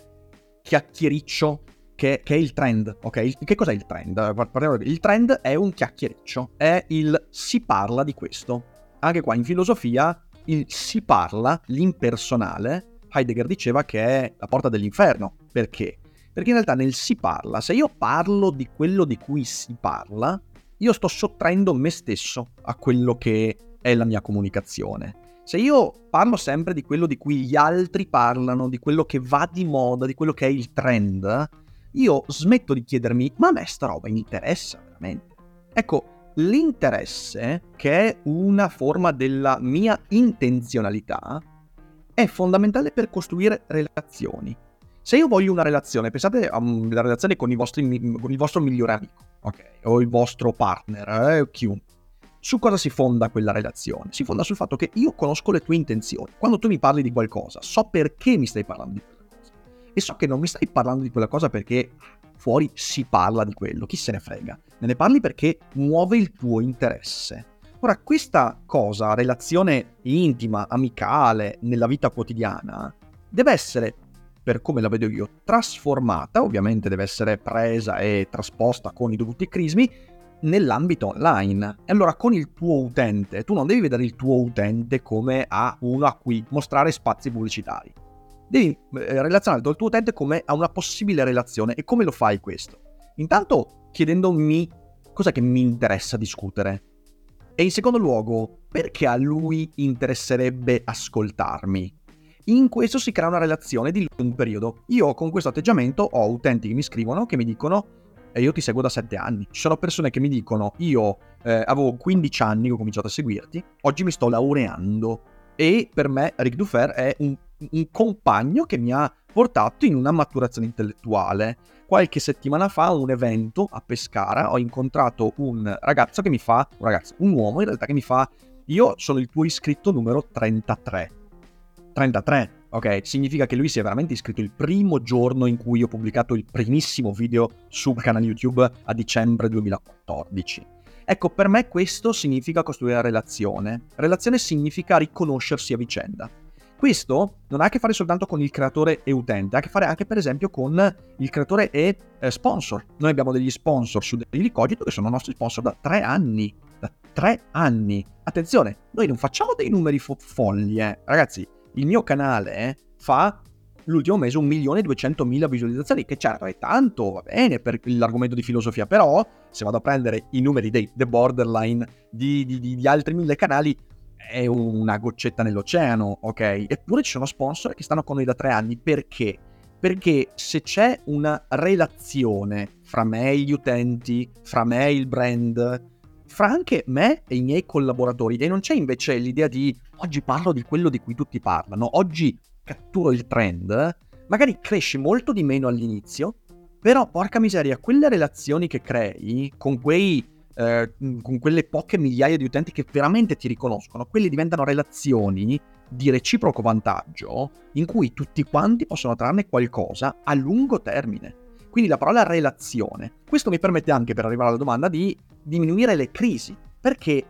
chiacchiericcio che, che, è il trend, ok? Che cos'è il trend? Il trend è un chiacchiericcio, è il si parla di questo. Anche qua in filosofia il si parla, l'impersonale, Heidegger diceva che è la porta dell'inferno. Perché? Perché in realtà nel si parla, se io parlo di quello di cui si parla, io sto sottraendo me stesso a quello che è la mia comunicazione. Se io parlo sempre di quello di cui gli altri parlano, di quello che va di moda, di quello che è il trend, io smetto di chiedermi, ma a me sta roba interessa veramente? Ecco, l'interesse, che è una forma della mia intenzionalità, è fondamentale per costruire relazioni. Se io voglio una relazione, pensate alla relazione con, vostri, con il vostro migliore amico, ok? O il vostro partner, eh, chiunque su cosa si fonda quella relazione? Si fonda sul fatto che io conosco le tue intenzioni. Quando tu mi parli di qualcosa, so perché mi stai parlando di quella cosa. E so che non mi stai parlando di quella cosa perché fuori si parla di quello, chi se ne frega. Me ne parli perché muove il tuo interesse. Ora, questa cosa, relazione intima, amicale, nella vita quotidiana, deve essere, per come la vedo io, trasformata, ovviamente deve essere presa e trasposta con i dovuti crismi, nell'ambito online. E allora con il tuo utente, tu non devi vedere il tuo utente come a uno a cui mostrare spazi pubblicitari. Devi eh, relazionare il tuo utente come a una possibile relazione. E come lo fai questo? Intanto chiedendomi cosa che mi interessa discutere. E in secondo luogo, perché a lui interesserebbe ascoltarmi? In questo si crea una relazione di lungo periodo. Io con questo atteggiamento ho utenti che mi scrivono, che mi dicono e io ti seguo da 7 anni. Ci sono persone che mi dicono, io eh, avevo 15 anni che ho cominciato a seguirti, oggi mi sto laureando e per me Rick Dufer è un, un compagno che mi ha portato in una maturazione intellettuale. Qualche settimana fa a un evento a Pescara ho incontrato un ragazzo che mi fa, un ragazzo, un uomo in realtà che mi fa, io sono il tuo iscritto numero 33. 33 ok? Significa che lui si è veramente iscritto il primo giorno in cui ho pubblicato il primissimo video sul canale YouTube a dicembre 2014. Ecco, per me questo significa costruire relazione. Relazione significa riconoscersi a vicenda. Questo non ha a che fare soltanto con il creatore e utente, ha a che fare anche per esempio con il creatore e eh, sponsor. Noi abbiamo degli sponsor su Daily Cogito che sono nostri sponsor da tre anni. Da tre anni. Attenzione, noi non facciamo dei numeri fo- folli, eh. Ragazzi, il mio canale fa l'ultimo mese 1.200.000 visualizzazioni, che certo è tanto, va bene per l'argomento di filosofia, però se vado a prendere i numeri dei The Borderline di, di, di, di altri mille canali è una goccetta nell'oceano, ok? Eppure ci sono sponsor che stanno con noi da tre anni, perché? Perché se c'è una relazione fra me e gli utenti, fra me e il brand, fra anche me e i miei collaboratori e non c'è invece l'idea di oggi parlo di quello di cui tutti parlano, oggi catturo il trend, magari cresci molto di meno all'inizio, però porca miseria, quelle relazioni che crei con quei eh, con quelle poche migliaia di utenti che veramente ti riconoscono, quelle diventano relazioni di reciproco vantaggio in cui tutti quanti possono trarne qualcosa a lungo termine. Quindi la parola relazione. Questo mi permette anche, per arrivare alla domanda, di diminuire le crisi. Perché?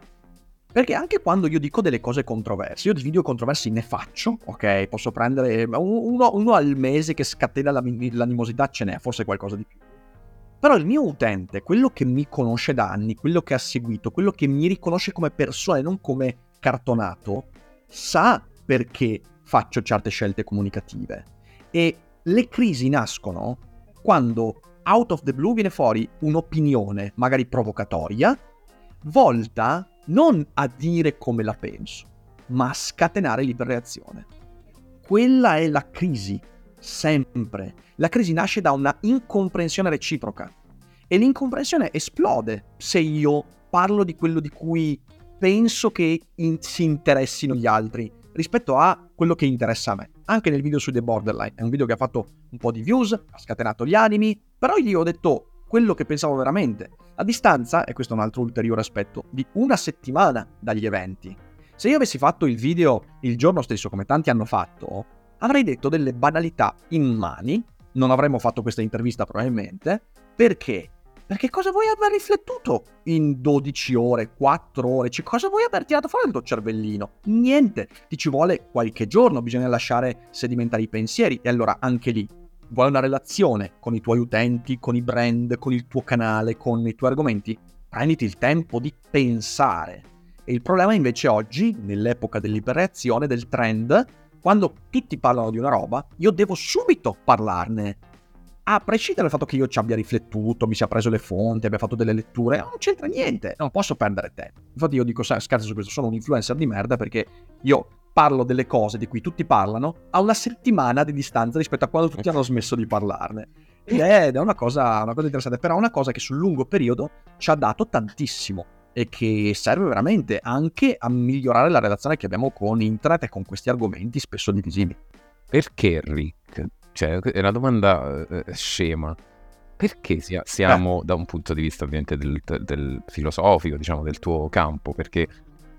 Perché anche quando io dico delle cose controverse, io di video controversi ne faccio, ok? Posso prendere uno, uno al mese che scatena l'animosità, ce n'è, forse qualcosa di più. Però il mio utente, quello che mi conosce da anni, quello che ha seguito, quello che mi riconosce come persona e non come cartonato, sa perché faccio certe scelte comunicative. E le crisi nascono quando out of the blue viene fuori un'opinione, magari provocatoria, volta non a dire come la penso, ma a scatenare l'iperreazione. Quella è la crisi sempre. La crisi nasce da una incomprensione reciproca e l'incomprensione esplode se io parlo di quello di cui penso che in- si interessino gli altri rispetto a quello che interessa a me. Anche nel video su The Borderline, è un video che ha fatto un po' di views, ha scatenato gli animi, però gli ho detto quello che pensavo veramente. A distanza, e questo è un altro ulteriore aspetto, di una settimana dagli eventi. Se io avessi fatto il video il giorno stesso, come tanti hanno fatto, avrei detto delle banalità immani, non avremmo fatto questa intervista probabilmente, perché? Perché cosa vuoi aver riflettuto in 12 ore, 4 ore? Cioè, cosa vuoi aver tirato fuori dal tuo cervellino? Niente, ti ci vuole qualche giorno, bisogna lasciare sedimentare i pensieri e allora anche lì vuoi una relazione con i tuoi utenti, con i brand, con il tuo canale, con i tuoi argomenti? Prenditi il tempo di pensare. E il problema invece oggi, nell'epoca dell'iperreazione, del trend, quando tutti parlano di una roba, io devo subito parlarne a prescindere dal fatto che io ci abbia riflettuto, mi sia preso le fonti, abbia fatto delle letture, non c'entra niente, non posso perdere tempo. Infatti io dico scherzo su questo, sono un influencer di merda perché io parlo delle cose di cui tutti parlano a una settimana di distanza rispetto a quando tutti hanno smesso di parlarne. Ed è una cosa, una cosa interessante, però è una cosa che sul lungo periodo ci ha dato tantissimo e che serve veramente anche a migliorare la relazione che abbiamo con internet e con questi argomenti spesso divisivi.
Perché Rick? Cioè, è una domanda eh, scema. Perché sia, siamo, eh. da un punto di vista ovviamente del, del, filosofico, diciamo, del tuo campo, perché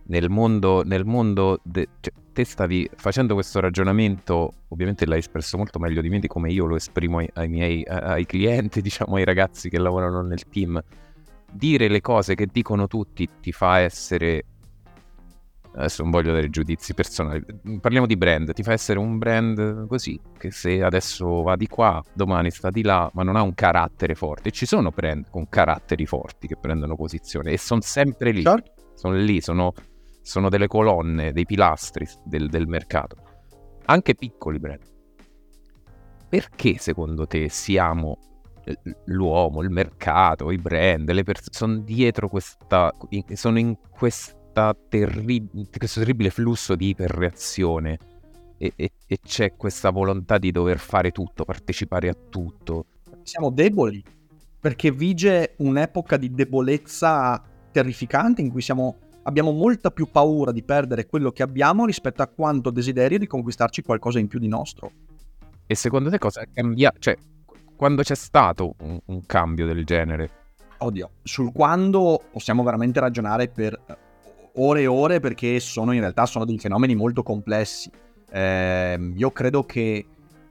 nel mondo, nel mondo de, cioè, te stavi facendo questo ragionamento, ovviamente l'hai espresso molto meglio di me di come io lo esprimo ai, ai miei ai clienti, diciamo ai ragazzi che lavorano nel team. Dire le cose che dicono tutti ti fa essere adesso non voglio dare giudizi personali, parliamo di brand, ti fa essere un brand così, che se adesso va di qua, domani sta di là, ma non ha un carattere forte. E ci sono brand con caratteri forti che prendono posizione e sono sempre lì, certo. sono lì, sono, sono, delle colonne, dei pilastri del, del mercato, anche piccoli brand. Perché secondo te siamo l'uomo, il mercato, i brand, le persone sono dietro questa, sono in terri- questo terribile flusso di iperreazione e, e, e c'è questa volontà di dover fare tutto, partecipare a tutto.
Siamo deboli perché vige un'epoca di debolezza terrificante in cui siamo, abbiamo molta più paura di perdere quello che abbiamo rispetto a quanto desiderio di conquistarci qualcosa in più di nostro.
E secondo te cosa cambia? Cioè, quando c'è stato un, un cambio del genere?
Oddio, sul quando possiamo veramente ragionare per ore e ore perché sono in realtà sono dei fenomeni molto complessi. Eh, io credo che,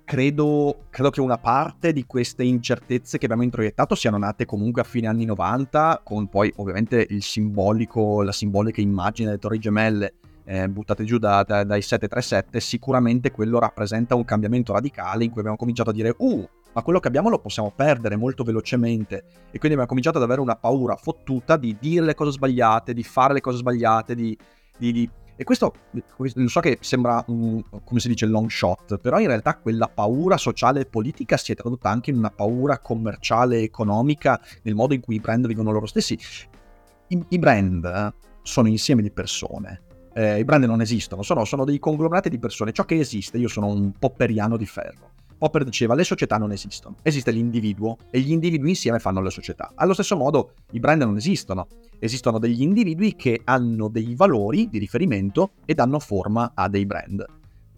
credo, credo che una parte di queste incertezze che abbiamo introiettato siano nate comunque a fine anni 90, con poi ovviamente la simbolica immagine delle torri gemelle eh, buttate giù da, da, dai 737, sicuramente quello rappresenta un cambiamento radicale in cui abbiamo cominciato a dire, uh, ma quello che abbiamo lo possiamo perdere molto velocemente. E quindi abbiamo cominciato ad avere una paura fottuta di dire le cose sbagliate, di fare le cose sbagliate, di... di, di... E questo, lo so che sembra, un, come si dice, long shot, però in realtà quella paura sociale e politica si è tradotta anche in una paura commerciale e economica nel modo in cui i brand vivono loro stessi. I, i brand eh, sono insieme di persone, eh, i brand non esistono, sono, sono, dei conglomerati di persone. Ciò che esiste, io sono un popperiano di ferro. Popper diceva le società non esistono, esiste l'individuo e gli individui insieme fanno le società. Allo stesso modo i brand non esistono, esistono degli individui che hanno dei valori di riferimento e danno forma a dei brand.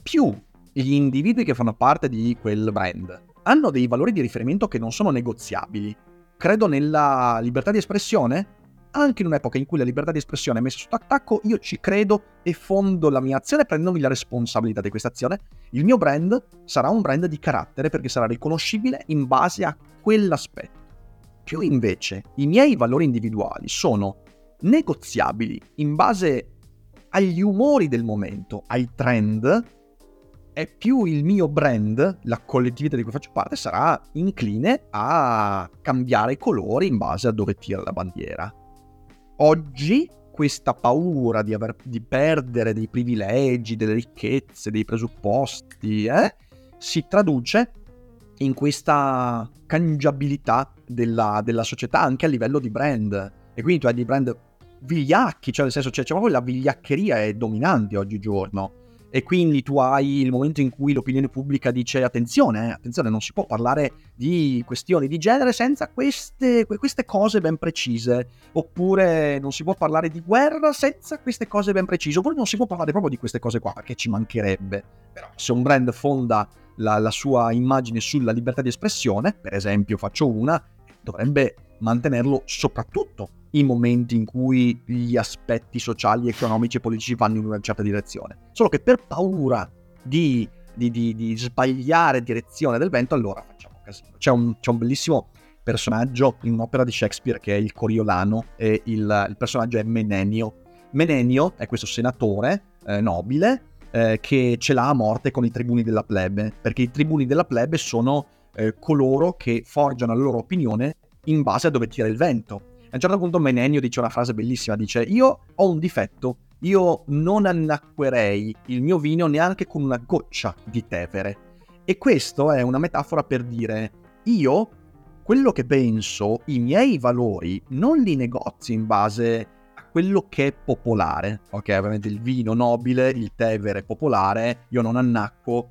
Più gli individui che fanno parte di quel brand hanno dei valori di riferimento che non sono negoziabili. Credo nella libertà di espressione, anche in un'epoca in cui la libertà di espressione è messa sotto attacco, io ci credo e fondo la mia azione prendendomi la responsabilità di questa azione. Il mio brand sarà un brand di carattere perché sarà riconoscibile in base a quell'aspetto. Più invece i miei valori individuali sono negoziabili in base agli umori del momento, ai trend, e più il mio brand, la collettività di cui faccio parte, sarà incline a cambiare i colori in base a dove tira la bandiera. Oggi questa paura di, aver, di perdere dei privilegi, delle ricchezze, dei presupposti, eh, si traduce in questa cangiabilità della, della, società anche a livello di brand. E quindi tu hai dei brand vigliacchi, cioè nel senso c'è proprio la vigliaccheria è dominante oggigiorno. E quindi tu hai il momento in cui l'opinione pubblica dice attenzione, eh, attenzione, non si può parlare di questioni di genere senza queste, queste, cose ben precise, oppure non si può parlare di guerra senza queste cose ben precise, oppure non si può parlare proprio di queste cose qua, perché ci mancherebbe. Però se un brand fonda la, la sua immagine sulla libertà di espressione, per esempio faccio una, dovrebbe mantenerlo soprattutto in momenti in cui gli aspetti sociali, economici e politici vanno in una certa direzione. Solo che per paura di, di, di, di sbagliare direzione del vento, allora facciamo casino. C'è un, c'è un, bellissimo personaggio in un'opera di Shakespeare che è il Coriolano e il, il personaggio è Menenio. Menenio è questo senatore eh, nobile eh, che ce l'ha a morte con i tribuni della plebe, perché i tribuni della plebe sono eh, coloro che forgiano la loro opinione in base a dove tira il vento. A un certo punto Menenio dice una frase bellissima, dice io ho un difetto, io non annacquerei il mio vino neanche con una goccia di tevere. E questo è una metafora per dire io quello che penso, i miei valori, non li negozio in base a quello che è popolare. Ok, ovviamente il vino nobile, il tevere popolare, io non annacco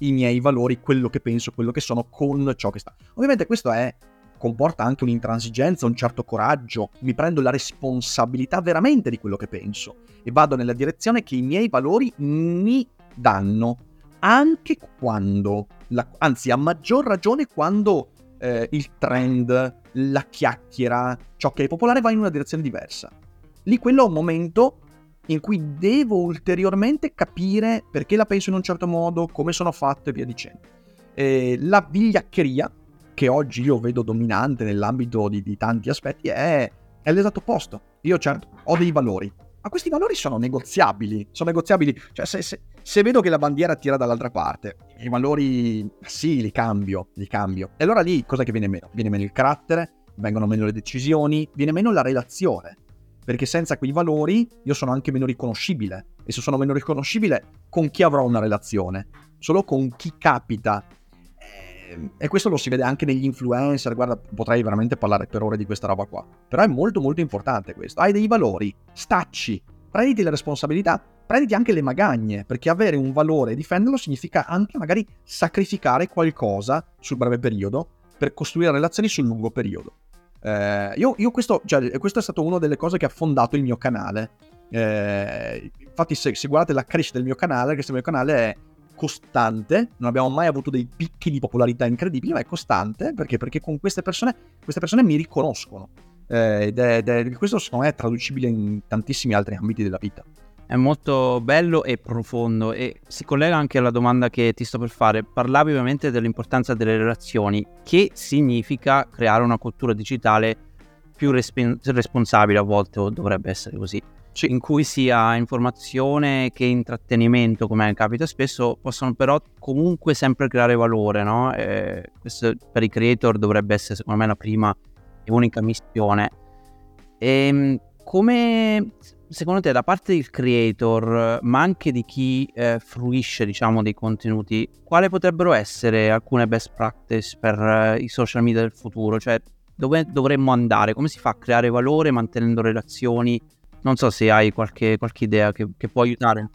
i miei valori, quello che penso, quello che sono con ciò che sta. Ovviamente questo è comporta anche un'intransigenza, un certo coraggio, mi prendo la responsabilità veramente di quello che penso e vado nella direzione che i miei valori mi danno, anche quando, la, anzi a maggior ragione quando eh, il trend, la chiacchiera, ciò che è popolare va in una direzione diversa. Lì quello è un momento in cui devo ulteriormente capire perché la penso in un certo modo, come sono fatto e via dicendo. Eh, la vigliaccheria che oggi io vedo dominante nell'ambito di, di tanti aspetti è, è, l'esatto opposto. Io certo ho dei valori, ma questi valori sono negoziabili. Sono negoziabili, cioè se, se, se vedo che la bandiera tira dall'altra parte, i valori sì, li cambio, li cambio. E allora lì cosa che viene meno? Viene meno il carattere, vengono meno le decisioni, viene meno la relazione. Perché senza quei valori io sono anche meno riconoscibile. E se sono meno riconoscibile, con chi avrò una relazione? Solo con chi capita e questo lo si vede anche negli influencer, guarda, potrei veramente parlare per ore di questa roba qua. Però è molto molto importante questo. Hai dei valori, stacci, prenditi le responsabilità, prenditi anche le magagne, perché avere un valore e difenderlo significa anche magari sacrificare qualcosa sul breve periodo per costruire relazioni sul lungo periodo. Eh, io, io questo, cioè, questo è stato una delle cose che ha fondato il mio canale. Eh, infatti, se, se, guardate la crescita del mio canale, questo mio canale è costante, non abbiamo mai avuto dei picchi di popolarità incredibili, ma è costante perché, perché con queste persone, queste persone mi riconoscono. Eh, ed, è, ed è, questo secondo me è traducibile in tantissimi altri ambiti della vita.
È molto bello e profondo e si collega anche alla domanda che ti sto per fare. Parlavi ovviamente dell'importanza delle relazioni, che significa creare una cultura digitale più resp- responsabile a volte o dovrebbe essere così in cui sia informazione che intrattenimento, come capita spesso, possono però comunque sempre creare valore, no? E questo per i creator dovrebbe essere secondo me la prima e unica missione. E ehm, come secondo te da parte del creator, ma anche di chi eh, fruisce, diciamo, dei contenuti, quali potrebbero essere alcune best practice per eh, i social media del futuro? Cioè, dove dovremmo andare? Come si fa a creare valore mantenendo relazioni? Non so se hai qualche, qualche idea che, che, può aiutare.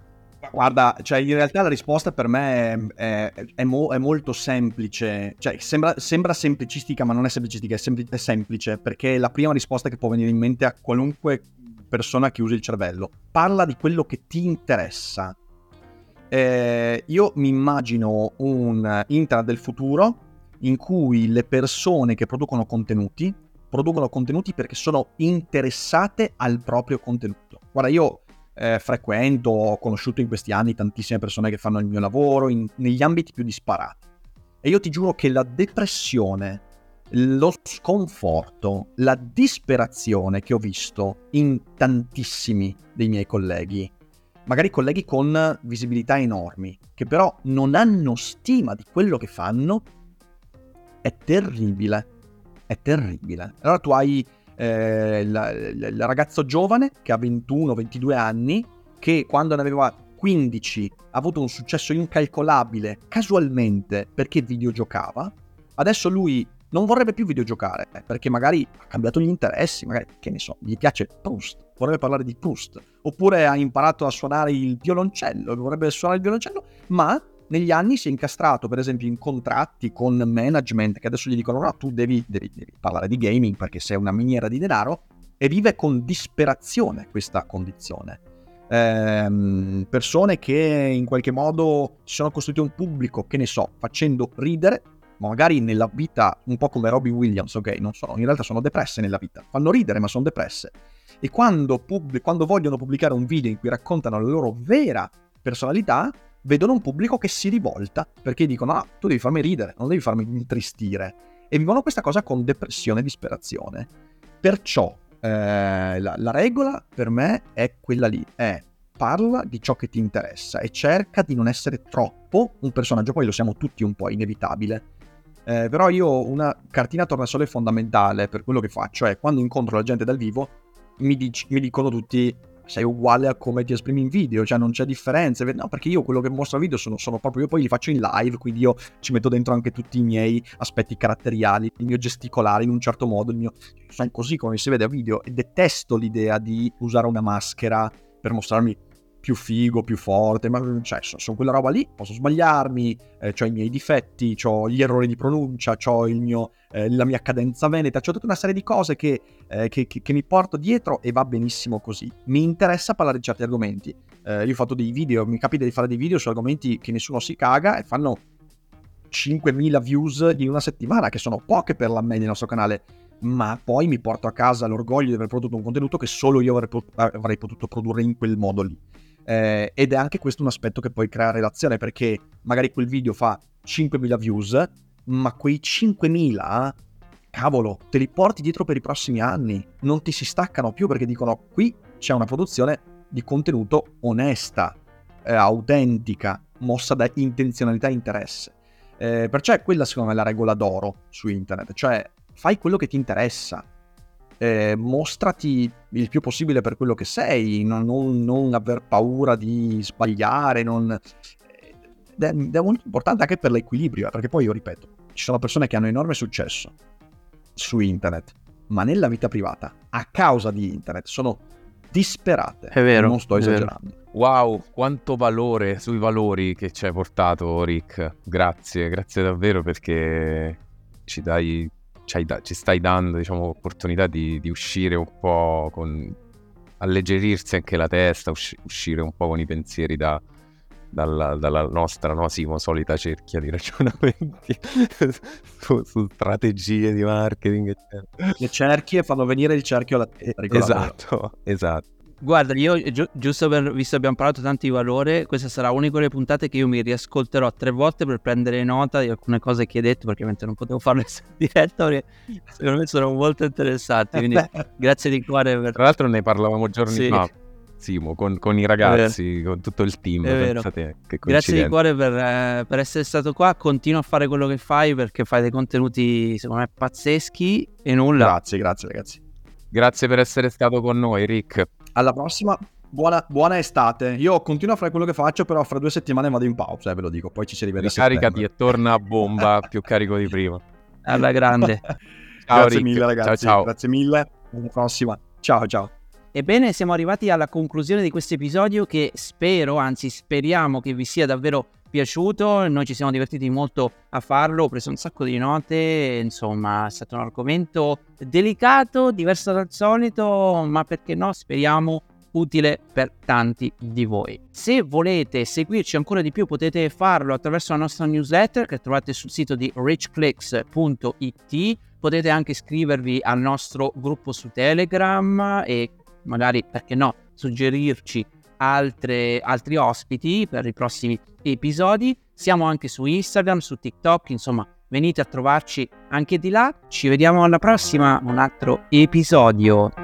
Guarda, cioè in realtà la risposta per me è, è, è, mo, è molto semplice, cioè sembra, sembra, semplicistica ma non è semplicistica, è, sempli- è semplice perché è la prima risposta che può venire in mente a qualunque persona che usi il cervello. Parla di quello che ti interessa. Eh, io mi immagino un internet del futuro in cui le persone che producono contenuti producono contenuti perché sono interessate al proprio contenuto. Guarda, io eh, frequento, ho conosciuto in questi anni tantissime persone che fanno il mio lavoro in, negli ambiti più disparati. E io ti giuro che la depressione, lo sconforto, la disperazione che ho visto in tantissimi dei miei colleghi, magari colleghi con visibilità enormi, che però non hanno stima di quello che fanno, è terribile è terribile. Allora tu hai eh, il, ragazzo giovane che ha 21-22 anni, che quando ne aveva 15 ha avuto un successo incalcolabile casualmente perché videogiocava. Adesso lui non vorrebbe più videogiocare perché magari ha cambiato gli interessi, magari che ne so, gli piace Proust, vorrebbe parlare di Proust, oppure ha imparato a suonare il violoncello, vorrebbe suonare il violoncello, ma negli anni si è incastrato, per esempio, in contratti con management che adesso gli dicono: no, tu devi, devi, devi parlare di gaming perché sei una miniera di denaro, e vive con disperazione questa condizione. Ehm, persone che in qualche modo si sono costruite un pubblico, che ne so, facendo ridere, ma magari nella vita un po' come Robbie Williams, ok? Non sono, in realtà sono depresse nella vita, fanno ridere ma sono depresse. E quando, pub- quando vogliono pubblicare un video in cui raccontano la loro vera personalità, vedono un pubblico che si rivolta perché dicono: Ah, tu devi farmi ridere, non devi farmi intristire. E vivono questa cosa con depressione e disperazione. Perciò eh, la, la, regola per me è quella lì: è parla di ciò che ti interessa e cerca di non essere troppo un personaggio. Poi lo siamo tutti un po', inevitabile. Eh, però io una cartina tornasole fondamentale per quello che faccio è quando incontro la gente dal vivo mi, dic- mi dicono tutti sei uguale a come ti esprimi in video, cioè non c'è differenza. No, perché io quello che mostro a video sono, sono, proprio io, poi li faccio in live, quindi io ci metto dentro anche tutti i miei aspetti caratteriali, il mio gesticolare in un certo modo, il mio... sono così come si vede a video e detesto l'idea di usare una maschera per mostrarmi più figo, più forte, ma cioè, sono quella roba lì, posso sbagliarmi, eh, ho i miei difetti, ho gli errori di pronuncia, ho eh, la mia cadenza veneta, ho tutta una serie di cose che, eh, che, che, che, mi porto dietro e va benissimo così. Mi interessa parlare di certi argomenti. Eh, io ho fatto dei video, mi capita di fare dei video su argomenti che nessuno si caga e fanno 5.000 views in una settimana, che sono poche per la media del nostro canale ma poi mi porto a casa l'orgoglio di aver prodotto un contenuto che solo io avrei potuto produrre in quel modo lì. Eh, ed è anche questo un aspetto che poi crea relazione perché magari quel video fa 5.000 views, ma quei 5.000, cavolo, te li porti dietro per i prossimi anni, non ti si staccano più perché dicono qui c'è una produzione di contenuto onesta, eh, autentica, mossa da intenzionalità e interesse. Eh, perciò è quella secondo me la regola d'oro su internet, cioè fai quello che ti interessa, eh, mostrati il più possibile per quello che sei, non, non, non aver paura di sbagliare, non... ed, è, ed è molto importante anche per l'equilibrio, eh, perché poi io ripeto, ci sono persone che hanno enorme successo su internet, ma nella vita privata, a causa di internet, sono disperate.
È vero.
Non sto esagerando.
Wow, quanto valore sui valori che ci hai portato, Rick. Grazie, grazie davvero perché ci dai da- ci stai dando diciamo, opportunità di, di, uscire un po' con alleggerirsi anche la testa, usci- uscire un po' con i pensieri da, dalla, dalla, nostra no, Simo, solita cerchia di ragionamenti su, su, strategie di marketing. Eccetera.
Le cerchie fanno venire il cerchio alla testa.
Esatto, esatto.
Guarda, io gi- giusto per, visto che abbiamo parlato tanto di valore, questa sarà una di quelle puntate che io mi riascolterò tre volte per prendere nota di alcune cose che hai detto, perché ovviamente non potevo farlo in diretta, perché secondo me sono molto interessanti. Quindi grazie di cuore. Per...
Tra l'altro ne parlavamo giorni sì. fa. Simo, con, con, i ragazzi, con tutto il team. Pensate,
Grazie di cuore per, eh, per, essere stato qua. Continua a fare quello che fai perché fai dei contenuti, secondo me, pazzeschi e nulla.
Grazie, grazie ragazzi.
Grazie per essere stato con noi, Rick
alla prossima. Buona, buona, estate. Io continuo a fare quello che faccio, però fra due settimane vado in pausa, eh, ve lo dico. Poi ci si rivede.
Ricaricati e torna a bomba, più carico di prima.
Alla grande.
ciao, Grazie Rick. mille, ragazzi. Ciao, ciao. Grazie mille. Alla prossima. Ciao, ciao.
Ebbene, siamo arrivati alla conclusione di questo episodio che spero, anzi speriamo che vi sia davvero piaciuto. Noi ci siamo divertiti molto a farlo, ho preso un sacco di note, insomma, è stato un argomento delicato, diverso dal solito, ma perché no, speriamo utile per tanti di voi. Se volete seguirci ancora di più potete farlo attraverso la nostra newsletter che trovate sul sito di richclicks.it. Potete anche iscrivervi al nostro gruppo su Telegram e magari, perché no, suggerirci altre, altri ospiti per i prossimi episodi. Siamo anche su Instagram, su TikTok, insomma, venite a trovarci anche di là. Ci vediamo alla prossima, un altro episodio.